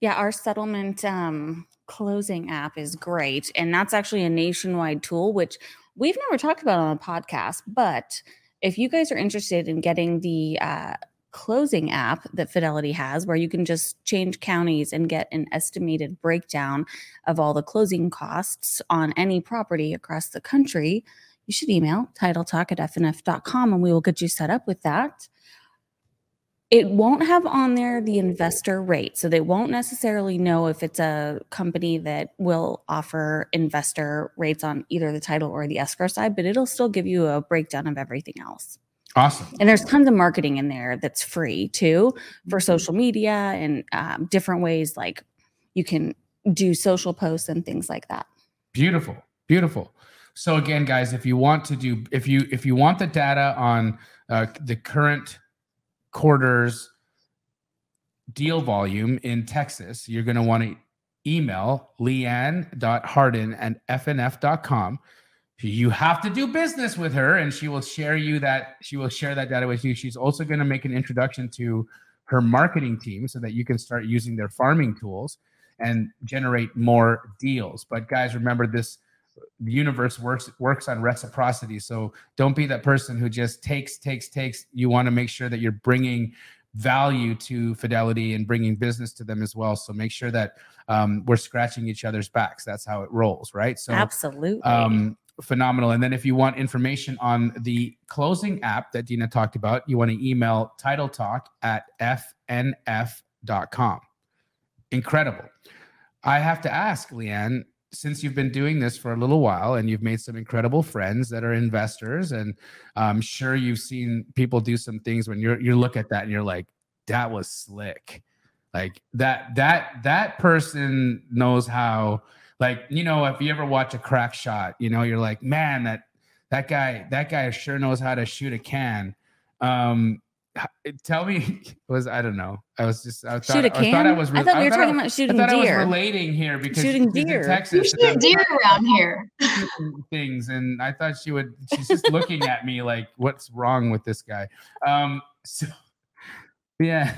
Yeah, our settlement um, closing app is great. And that's actually a nationwide tool, which we've never talked about on a podcast. But if you guys are interested in getting the uh, closing app that Fidelity has, where you can just change counties and get an estimated breakdown of all the closing costs on any property across the country, you should email titletalk at fnf.com and we will get you set up with that it won't have on there the investor rate. So they won't necessarily know if it's a company that will offer investor rates on either the title or the escrow side, but it'll still give you a breakdown of everything else. awesome. And there's tons of marketing in there that's free too for Mm-hmm. social media and um, different ways like you can do social posts and things like that. Beautiful, beautiful. So again, guys, if you want to do, if you if you want the data on uh, the current quarters deal volume in Texas, you're going to want to email leighann.hardin at fnf.com. You have to do business with her, and she will share you that she will share that data with you. She's also going to make an introduction to her marketing team so that you can start using their farming tools and generate more deals. But guys, remember this the universe works works on reciprocity. So don't be that person who just takes takes takes. You want to make sure that you're bringing value to Fidelity and bringing business to them as well. So make sure that um, we're scratching each other's backs. That's how it rolls, right? So Absolutely. um, phenomenal. And then if you want information on the closing app that Dena talked about, you want to email title talk at fnf.com. Incredible. I have to ask, Leighann, since you've been doing this for a little while and you've made some incredible friends that are investors, and I'm sure you've seen people do some things when you're you look at that and you're like, that was slick. Like that that that person knows how like you know if you ever watch a crack shot you know you're like man that that guy that guy sure knows how to shoot a can um tell me was i don't know i was just i thought, Shoot a I, thought i can? was I thought we were talking I- about shooting I thought I deer. was relating here because Shooting she's in deer. You Texas shoot deer around here. things and I thought she would she's just looking at me like what's wrong with this guy um so yeah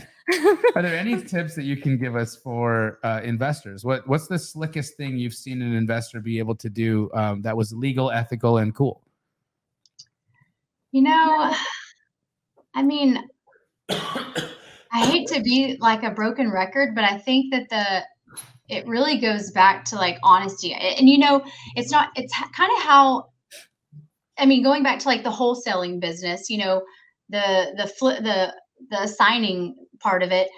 Are there any tips that you can give us for uh, investors? What What's the slickest thing you've seen an investor be able to do um, that was legal, ethical, and cool? You know, I mean, I hate to be like a broken record, but I think that the it really goes back to like honesty. And you know, it's not it's kind of how I mean, going back to like the wholesaling business, you know, the the the the signing part of it,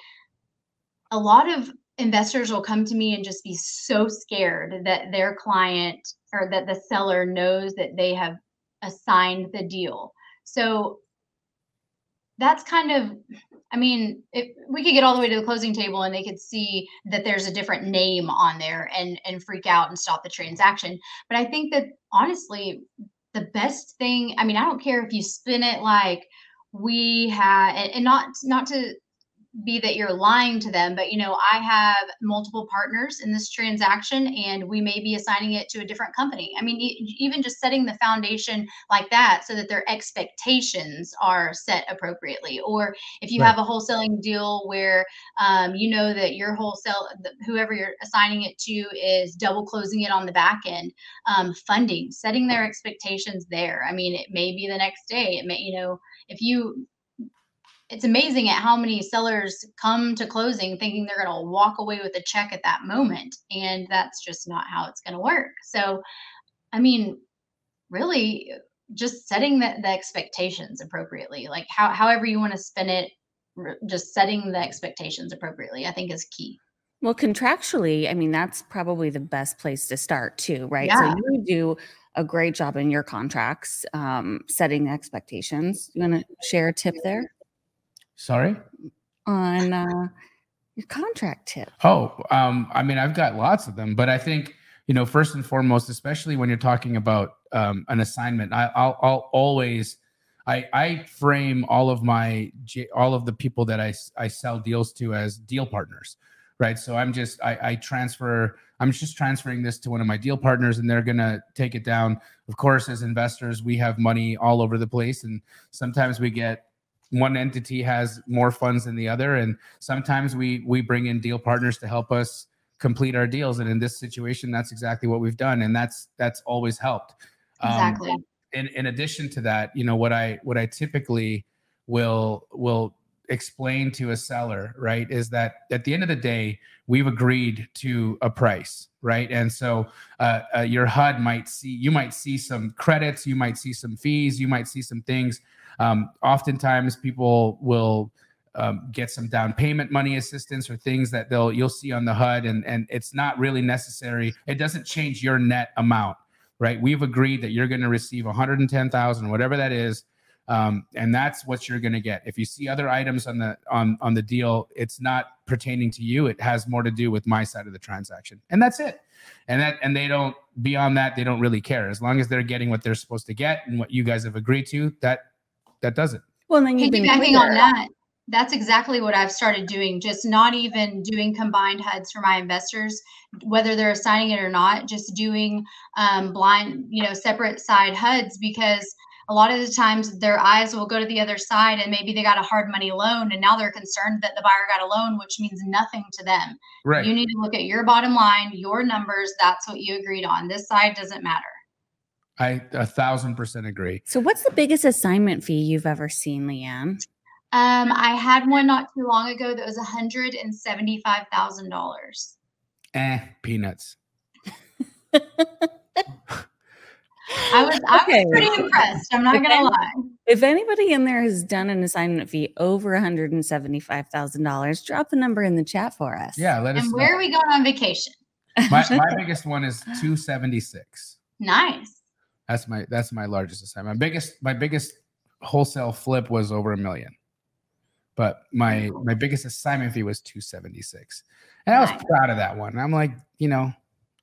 a lot of investors will come to me and just be so scared that their client or that the seller knows that they have assigned the deal. So that's kind of I mean, if we could get all the way to the closing table and they could see that there's a different name on there and and freak out and stop the transaction. But I think that honestly, the best thing, I mean, I don't care if you spin it like we had and not not to be that you're lying to them, but you know, I have multiple partners in this transaction and we may be assigning it to a different company. I mean, e- even just setting the foundation like that so that their expectations are set appropriately. Or if you right. have a wholesaling deal where um, you know that your wholesale, whoever you're assigning it to, is double closing it on the back end, um, funding, setting their expectations there. I mean, it may be the next day. It may, you know, if you it's amazing at how many sellers come to closing thinking they're going to walk away with a check at that moment and that's just not how it's going to work. So i mean really just setting the, the expectations appropriately like how, however you want to spin it just setting the expectations appropriately i think is key. Well contractually i mean that's probably the best place to start too right? Yeah. so you do a great job in your contracts um, setting expectations. You want to share a tip there Sorry? On uh, your contract tip. Oh, um, I mean, I've got lots of them, but I think, you know, first and foremost, especially when you're talking about um, an assignment, I, will I'll always, I, I frame all of my, all of the people that I, I sell deals to as deal partners, right? So I'm just, I, I transfer, I'm just transferring this to one of my deal partners and they're going to take it down. Of course, as investors, we have money all over the place and sometimes we get one entity has more funds than the other. And sometimes we we bring in deal partners to help us complete our deals. And in this situation that's exactly what we've done. And that's that's always helped. Um, exactly. um, in in addition to that you know what i what i typically will will explain to a seller right is that at the end of the day we've agreed to a price right? And so uh, uh, your hud might see you might see some credits you might see some fees you might see some things um, oftentimes, people will um, get some down payment money assistance or things that they'll you'll see on the HUD, and and it's not really necessary. It doesn't change your net amount, right? We've agreed that you're going to receive 110,000, whatever that is. Um, and that's what you're going to get. If you see other items on the on on the deal, it's not pertaining to you. It has more to do with my side of the transaction, and that's it. And that and they don't beyond that they don't really care as long as they're getting what they're supposed to get and what you guys have agreed to. That that doesn't. Well, then you've been on that. That's exactly what I've started doing. Just not even doing combined HUDs for my investors, whether they're assigning it or not. Just doing um, blind, you know, separate side HUDs because a lot of the times their eyes will go to the other side and maybe they got a hard money loan and now they're concerned that the buyer got a loan which means nothing to them right you need to look at your bottom line your numbers that's what you agreed on this side doesn't matter I a thousand percent agree. So, what's the biggest assignment fee you've ever seen, Leighann? Um, I had one not too long ago that was hundred and seventy-five thousand dollars. Eh, peanuts. I was I okay. was pretty impressed. I'm not if gonna lie. If anybody in there has done an assignment fee over $175,000, drop the number in the chat for us. Yeah, let us. And where are we going on vacation? My, my biggest one is 276. Nice. That's my that's my largest assignment. My biggest my biggest wholesale flip was over a million. But my my biggest assignment fee was 276. And I was proud of that one. I'm like, you know,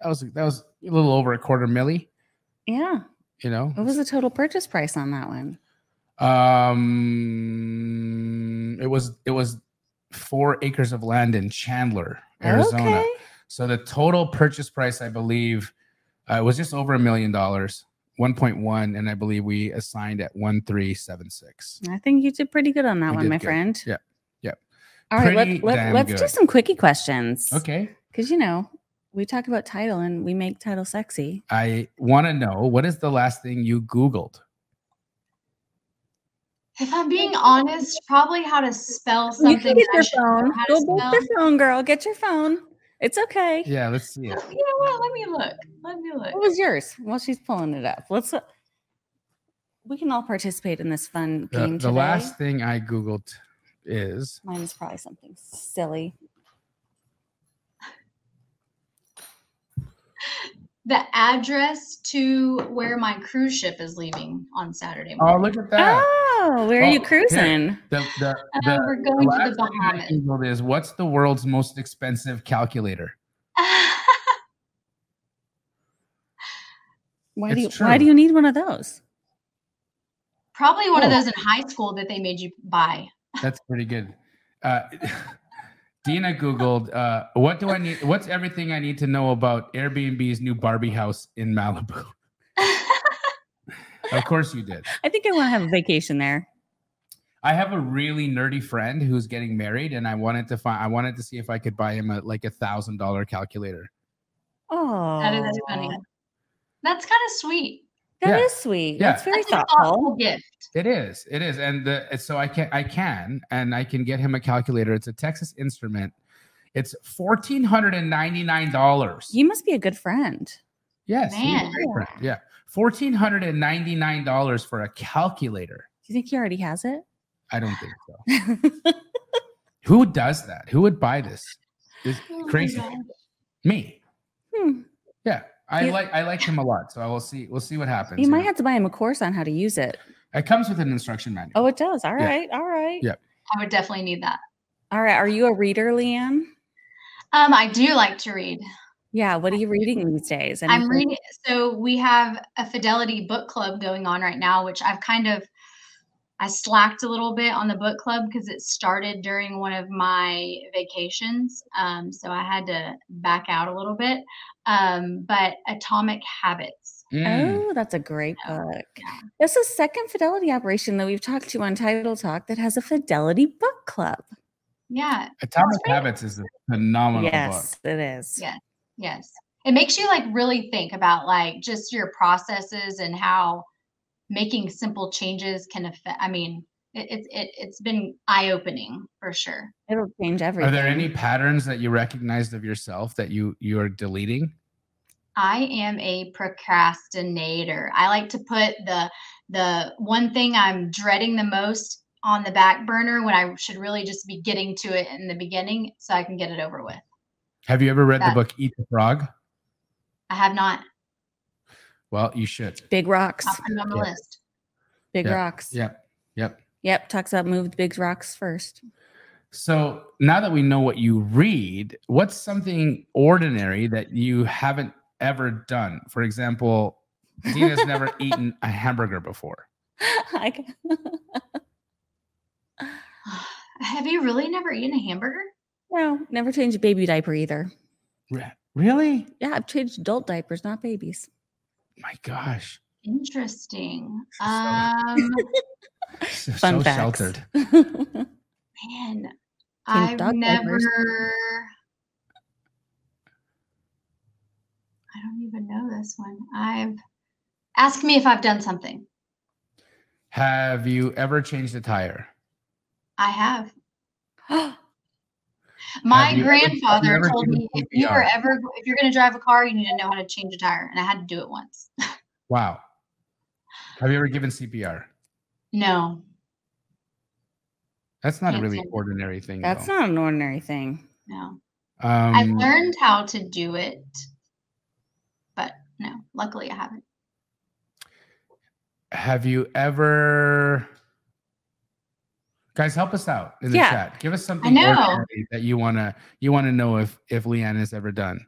that was that was a little over a quarter milli. Yeah. You know. What was the total purchase price on that one? Um it was it was 4 acres of land in Chandler, Arizona. Okay. So the total purchase price I believe uh, was just over a million dollars. 1.1 and i believe we assigned at 1376 i think you did pretty good on that we one my good. friend yeah yeah All right, Pretty let, let, let's do some quickie questions. Okay. Because, you know, we talk about title and we make title sexy. I want to know what is the last thing you Googled? If I'm being honest, probably how to spell something. You something. can get your phone. how to Go get your phone, girl. Get your phone. It's okay. Yeah, let's see You it. know what? Let me look. Let me look. What was yours? Well, she's pulling it up. Let's. Uh, we can all participate in this fun The, game the today. last thing I Googled is Mine is probably something silly. The address to where my cruise ship is leaving on Saturday morning. oh, look at that. Oh, where are you Oh, cruising? The, the, Uh, we're the going to the Bahamas. Googled is what's the world's most expensive calculator? Why do you It's Why do you need one of those? Probably one of Oh. those in high school that they made you buy. That's pretty good. Uh, Dena Googled, uh, what do I need? What's everything I need to know about Airbnb's new Barbie house in Malibu? Of course you did. I think I want to have a vacation there. I have a really nerdy friend who's getting married, and I wanted to find. I wanted to see if I could buy him a like a thousand dollar calculator. Oh, That is funny. That's kind of sweet. That Yeah. is sweet. Yeah. That's very That's thoughtful. thoughtful gift. It is. It is, and the, so I can. I can, and I can get him a calculator. It's a Texas Instrument. It's fourteen hundred and ninety nine dollars. You must be a good friend. Yes, he's a great friend. Yeah, fourteen hundred and ninety nine dollars for a calculator. Do you think he already has it? I don't think so. Who does that? Who would buy this? It's Oh crazy. Me. Hmm. Yeah, I like I like him a lot. So I will see. We'll see what happens. You you might know. have to buy him a course on how to use it. It comes with an instruction manual. Oh, it does. All Yeah. right. All right. Yeah. I would definitely need that. All right. Are you a reader, Leighann? Um, I do like to read. Yeah. What are you reading these days? I'm reading. So we have a Fidelity book club going on right now, which I've kind of I slacked a little bit on the book club because it started during one of my vacations. Um, so I had to back out a little bit. Um, but Atomic Habits. Mm. Oh, that's a great Yeah. book. Yeah. That's the second Fidelity operation that we've talked to on Title Talk that has a Fidelity book club. Yeah. Atomic great. Habits is a phenomenal book. yes, it is. Yeah. Yes. It makes you like really think about like just your processes and how making simple changes can affect. I mean, it's it, it's been eye opening for sure. It'll change everything. Are there any patterns that you recognized of yourself that you you are deleting? I am a procrastinator. I like to put the the one thing I'm dreading the most on the back burner when I should really just be getting to it in the beginning so I can get it over with. Have you ever read the book Eat the Frog? I have not. Well, you should. Big rocks. I'll put it on the Yeah. list. Big Yeah. rocks. Yep. Yep. Yep. Talks about move the big rocks first. So now that we know what you read, what's something ordinary that you haven't ever done? For example, Dena's never eaten a hamburger before. I can- Have you really never eaten a hamburger? no, never changed a baby diaper either. Re- Really? Yeah, I've changed adult diapers, not babies. My gosh. Interesting. So- Um, So, Fun so facts. sheltered. man, I've never. diapers. I don't even know this one. I've ask me if I've done something. Have you ever changed a tire? I have. My Have you ever- you grandfather ever told me if you were ever if you're going to drive a car, you need to know how to change a tire, and I had to do it once. Wow. Have you ever given CPR? No, That's not Can't really say. ordinary thing. That's though. not an ordinary thing. no. Um, I've learned how to do it, but no. Luckily, I haven't. have you ever guys help us out in the Yeah. chat. Give us something that you want to you want to know if if leighann has ever done.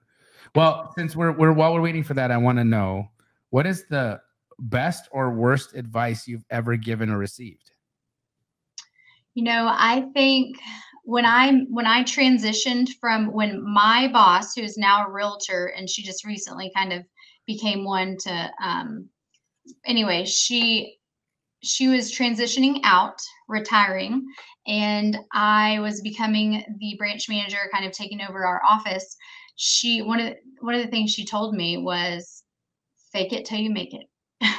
Well since we're, we're while we're waiting for that i want to know what is the best or worst advice you've ever given or received? You know, I think when I when I transitioned from when my boss, who is now a realtor, and she just recently kind of became one to um anyway, she she was transitioning out, retiring, and I was becoming the branch manager, kind of taking over our office, she one of the, one of the things she told me was fake it till you make it.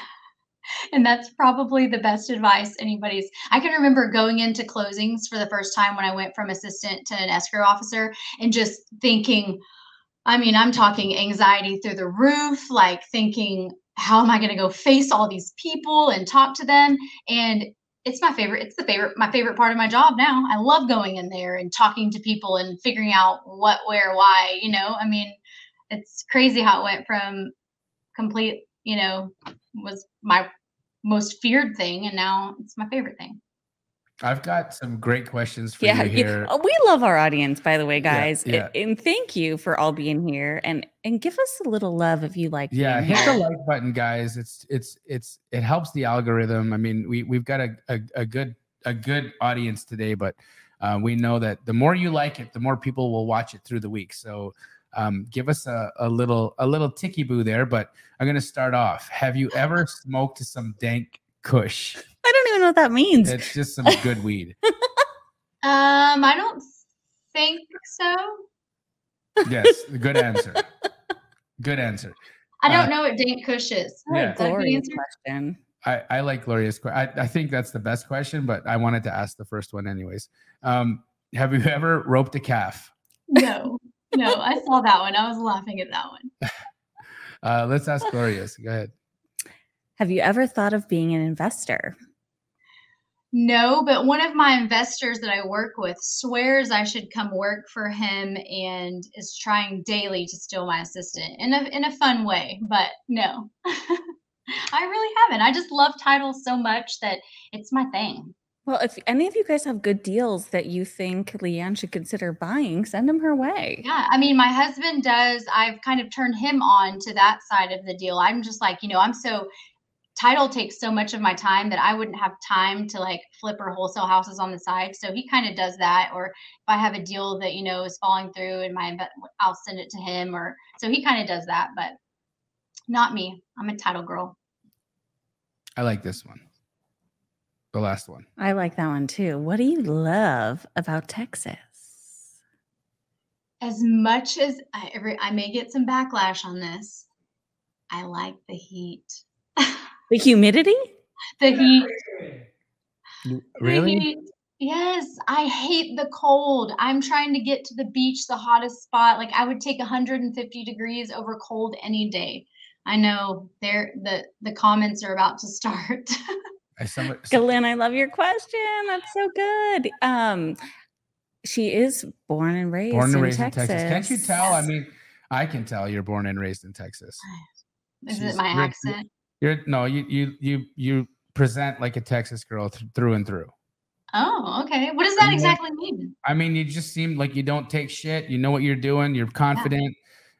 and that's probably the best advice anybody's. I can remember going into closings for the first time when I went from assistant to an escrow officer and just thinking, I mean, I'm talking anxiety through the roof, like thinking, how am I going to go face all these people and talk to them? And it's my favorite. It's the favorite, my favorite part of my job now. I love going in there and talking to people and figuring out what, where, why. You know, I mean, it's crazy how it went from complete, you know, was my most feared thing, and now it's my favorite thing. I've got some great questions for yeah, you here. Yeah. We love our audience, by the way, guys. Yeah, yeah. And thank you for all being here and and give us a little love if you like. Yeah, hit the like button, guys. It's it's it's it helps the algorithm. I mean, we we've got a a, a good a good audience today, but uh, we know that the more you like it, the more people will watch it through the week. So um, give us a, a little a little ticky boo there. But I'm gonna start off. Have you ever smoked some dank Kush? I don't even know what that means. It's just some good weed. Um, I don't think so. Yes, good answer. Good answer. I don't uh, know what dank Kush is. Yeah. Gloria's question. I, I like Gloria's question. I, I think that's the best question, but I wanted to ask the first one anyways. Um, have you ever roped a calf? No, no, I saw that one. I was laughing at that one. Uh, let's ask Gloria's. Go ahead. Have you ever thought of being an investor? No, but one of my investors that I work with swears I should come work for him and is trying daily to steal my assistant in a in a fun way. But no. I really haven't. I just love titles so much that it's my thing. Well, if any of you guys have good deals that you think Leighann should consider buying, send them her way. Yeah. I mean, my husband does. I've kind of turned him on to that side of the deal. I'm just like, you know, I'm so title takes so much of my time that I wouldn't have time to like flip or wholesale houses on the side. So he kind of does that. Or if I have a deal that, you know, is falling through and my, I'll send it to him or so he kind of does that, but not me. I'm a title girl. I like this one. The last one. I like that one too. What do you love about Texas? As much as I, every, I may get some backlash on this, I like the heat. The humidity? The heat. Really? The heat. Yes, I hate the cold. I'm trying to get to the beach, the hottest spot. Like I would take 150 degrees over cold any day. I know there the the comments are about to start. somebody, Glenn, I love your question. That's so good. Um, she is born and raised, born and in, raised Texas. in Texas. Can't you tell? I mean, I can tell you're born and raised in Texas. Is She's, it my accent? You're no, you you you you present like a Texas girl th- through and through. Oh, okay. What does that exactly mean? I mean, you just seem like you don't take shit. You know what you're doing. You're confident.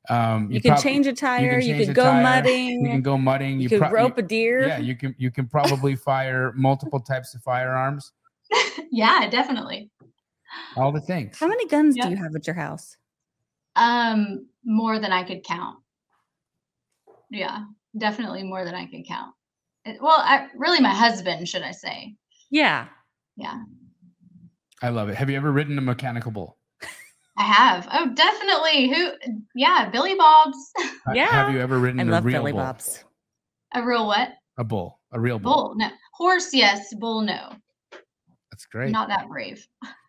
Yeah. Um, you, you can prob- change a tire. You can, you can go tire, mudding. You can go mudding. You, you can pro- rope a deer. Yeah, you can. You can probably fire multiple types of firearms. yeah, definitely. All the things. How many guns yep. do you have at your house? Um, more than I could count. Yeah definitely more than I can count. Well, I, really, my husband, should I say? Yeah. Yeah. I love it. Have you ever ridden a mechanical bull? I have. Oh, definitely. Who? Yeah, Billy Bob's. yeah. Have you ever ridden I a love real Billy bull? Bob's. A real what? A bull. A real bull. Bull. No. Horse. Yes. Bull. No. That's great. Not that brave.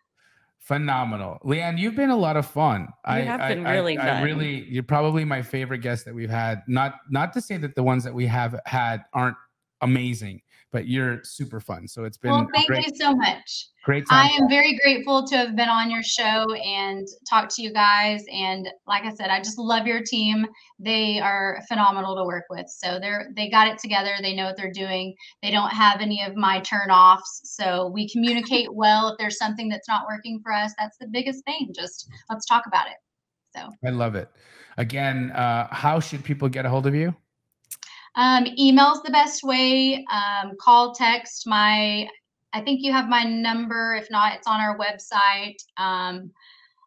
Phenomenal, Leighann. You've been a lot of fun. You I, have been I, really I, fun. I really, you're probably my favorite guest that we've had. Not, not to say that the ones that we have had aren't amazing, but you're super fun. So it's been. Well, thank great, you so much. Great time. I am very grateful to have been on your show and talk to you guys. And like I said, I just love your team. They are phenomenal to work with. So they're they got it together. They know what they're doing. They don't have any of my turnoffs. So we communicate well. If there's something that's not working for us, that's the biggest thing. Just let's talk about it. So I love it. Again, uh, how should people get a hold of you? Um, email's the best way. Um, call, text. My, I think you have my number. If not, it's on our website. Um,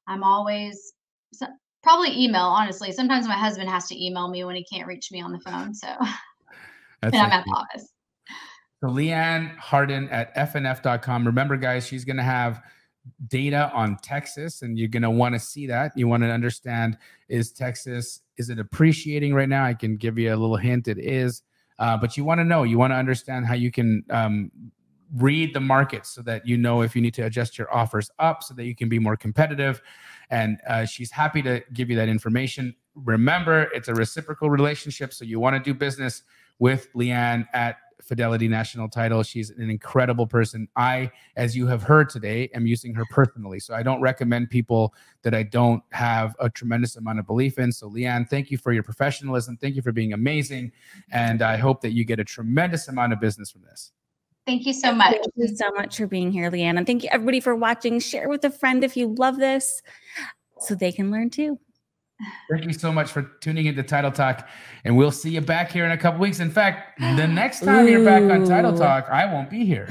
I'm always so, probably email. Honestly, sometimes my husband has to email me when he can't reach me on the phone. So, and I'm at the office. So Leighann Hardin at fnf.com. Remember, guys, she's going to have data on Texas, and you're going to want to see that. You want to understand is Texas is it appreciating right now? I can give you a little hint. It is, uh, but you want to know. You want to understand how you can um, read the market so that you know if you need to adjust your offers up so that you can be more competitive. And uh, she's happy to give you that information. Remember, it's a reciprocal relationship, so you want to do business with Leighann at Fidelity National Title. She's an incredible person. I, as you have heard today, am using her personally. So I don't recommend people that I don't have a tremendous amount of belief in. So, Leighann, thank you for your professionalism. Thank you for being amazing. And I hope that you get a tremendous amount of business from this. Thank you so much. Thank you so much for being here, Leighann. And thank you, everybody, for watching. Share with a friend if you love this so they can learn too. Thank you so much for tuning into Title Talk, and we'll see you back here in a couple weeks. In fact, the next time you're back on Title Talk, I won't be here.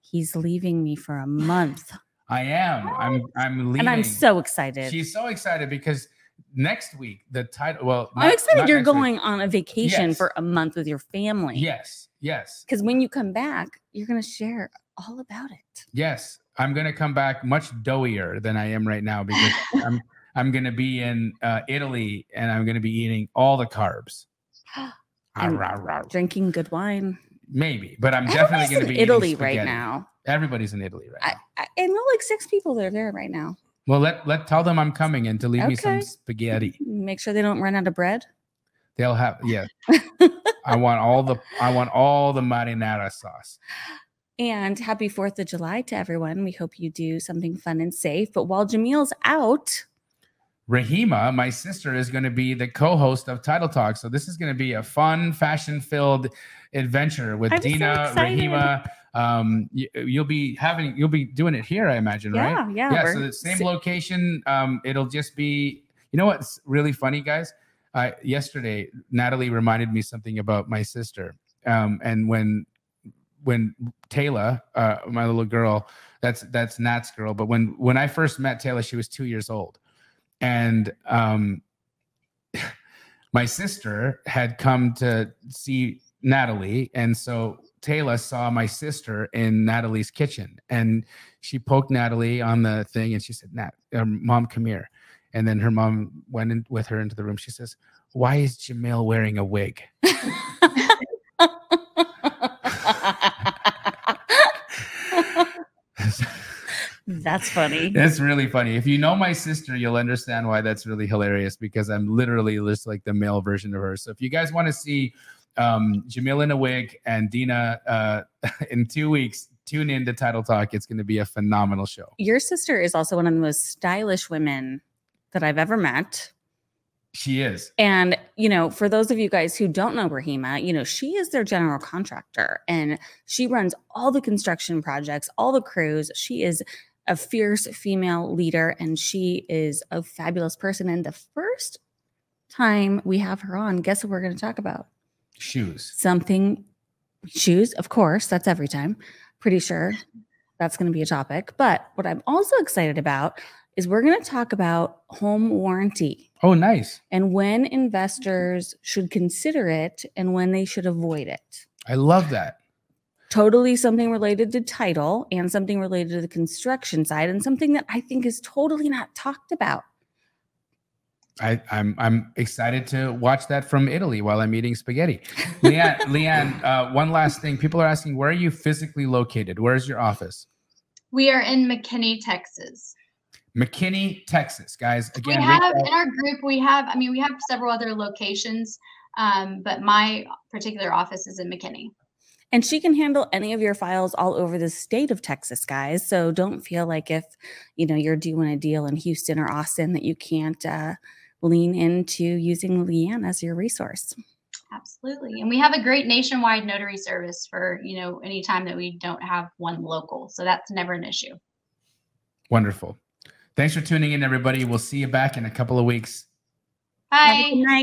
He's leaving me for a month, I am. I'm. I'm leaving. and I'm so excited. She's so excited because next week the title. Well, I'm not- excited not you're next week. going on a vacation Yes. for a month with your family. Yes. Yes. Because when you come back, you're going to share all about it. Yes. I'm gonna come back much doughier than I am right now because I'm. I'm gonna be in uh, Italy and I'm gonna be eating all the carbs. And rah, rah. Drinking good wine. Maybe, but I'm definitely gonna be eating Italy right now. Everybody's in Italy right now. I, I, I know like six people that are there right now. Well, let let tell them I'm coming and to leave me some spaghetti. Make sure they don't run out of bread. They'll have yeah. I want all the I want all the marinara sauce. And happy 4th of July to everyone. We hope you do something fun and safe. But while Jamil's out, Rahima, my sister, is going to be the co-host of Title Talk. So this is going to be a fun, fashion-filled adventure with I'm Dena, excited. Rahima. Um, you, you'll be having, you'll be doing it here, I imagine, right? yeah, yeah. yeah so the same location um it'll just be you know what's really funny guys uh yesterday natalie reminded me something about my sister um and when when taylor uh my little girl that's that's nat's girl but when when i first met taylor she was two years old and um my sister had come to see natalie and so Taylor saw my sister in Natalie's kitchen and she poked Natalie on the thing and she said, Nat, uh, mom, come here. And then her mom went in with her into the room. She says, Why is Jamil wearing a wig? That's funny. That's really funny. If you know my sister, you'll understand why that's really hilarious because I'm literally just like the male version of her. So if you guys want to see um, Jamil in a wig and Dena uh, in two weeks, tune in to Title Talk. It's going to be a phenomenal show. Your sister is also one of the most stylish women that I've ever met. She is. And, you know, for those of you guys who don't know Rahima, you know, she is their general contractor and she runs all the construction projects, all the crews. She is a fierce female leader and she is a fabulous person. And the first time we have her on, guess what we're going to talk about? Shoes. Something shoes, of course, that's every time. Pretty sure that's going to be a topic. But what I'm also excited about is we're going to talk about home warranty Oh, nice. and when investors should consider it and when they should avoid it. I love that. Totally something related to title and something related to the construction side and something that I think is totally not talked about. I, I'm I'm excited to watch that from Italy while I'm eating spaghetti. Leighann, Leighann, uh, one last thing. People are asking, where are you physically located? Where's your office? We are in McKinney, Texas. McKinney, Texas, guys. Again, we have in our group, we have, I mean, we have several other locations, um, but my particular office is in McKinney. And she can handle any of your files all over the state of Texas, guys. So don't feel like if you know you're doing a deal in Houston or Austin that you can't uh, lean into using Leighann as your resource. Absolutely. And we have a great nationwide notary service for, you know, any time that we don't have one local. So that's never an issue. Wonderful. Thanks for tuning in, everybody. We'll see you back in a couple of weeks. Have Bye. good night.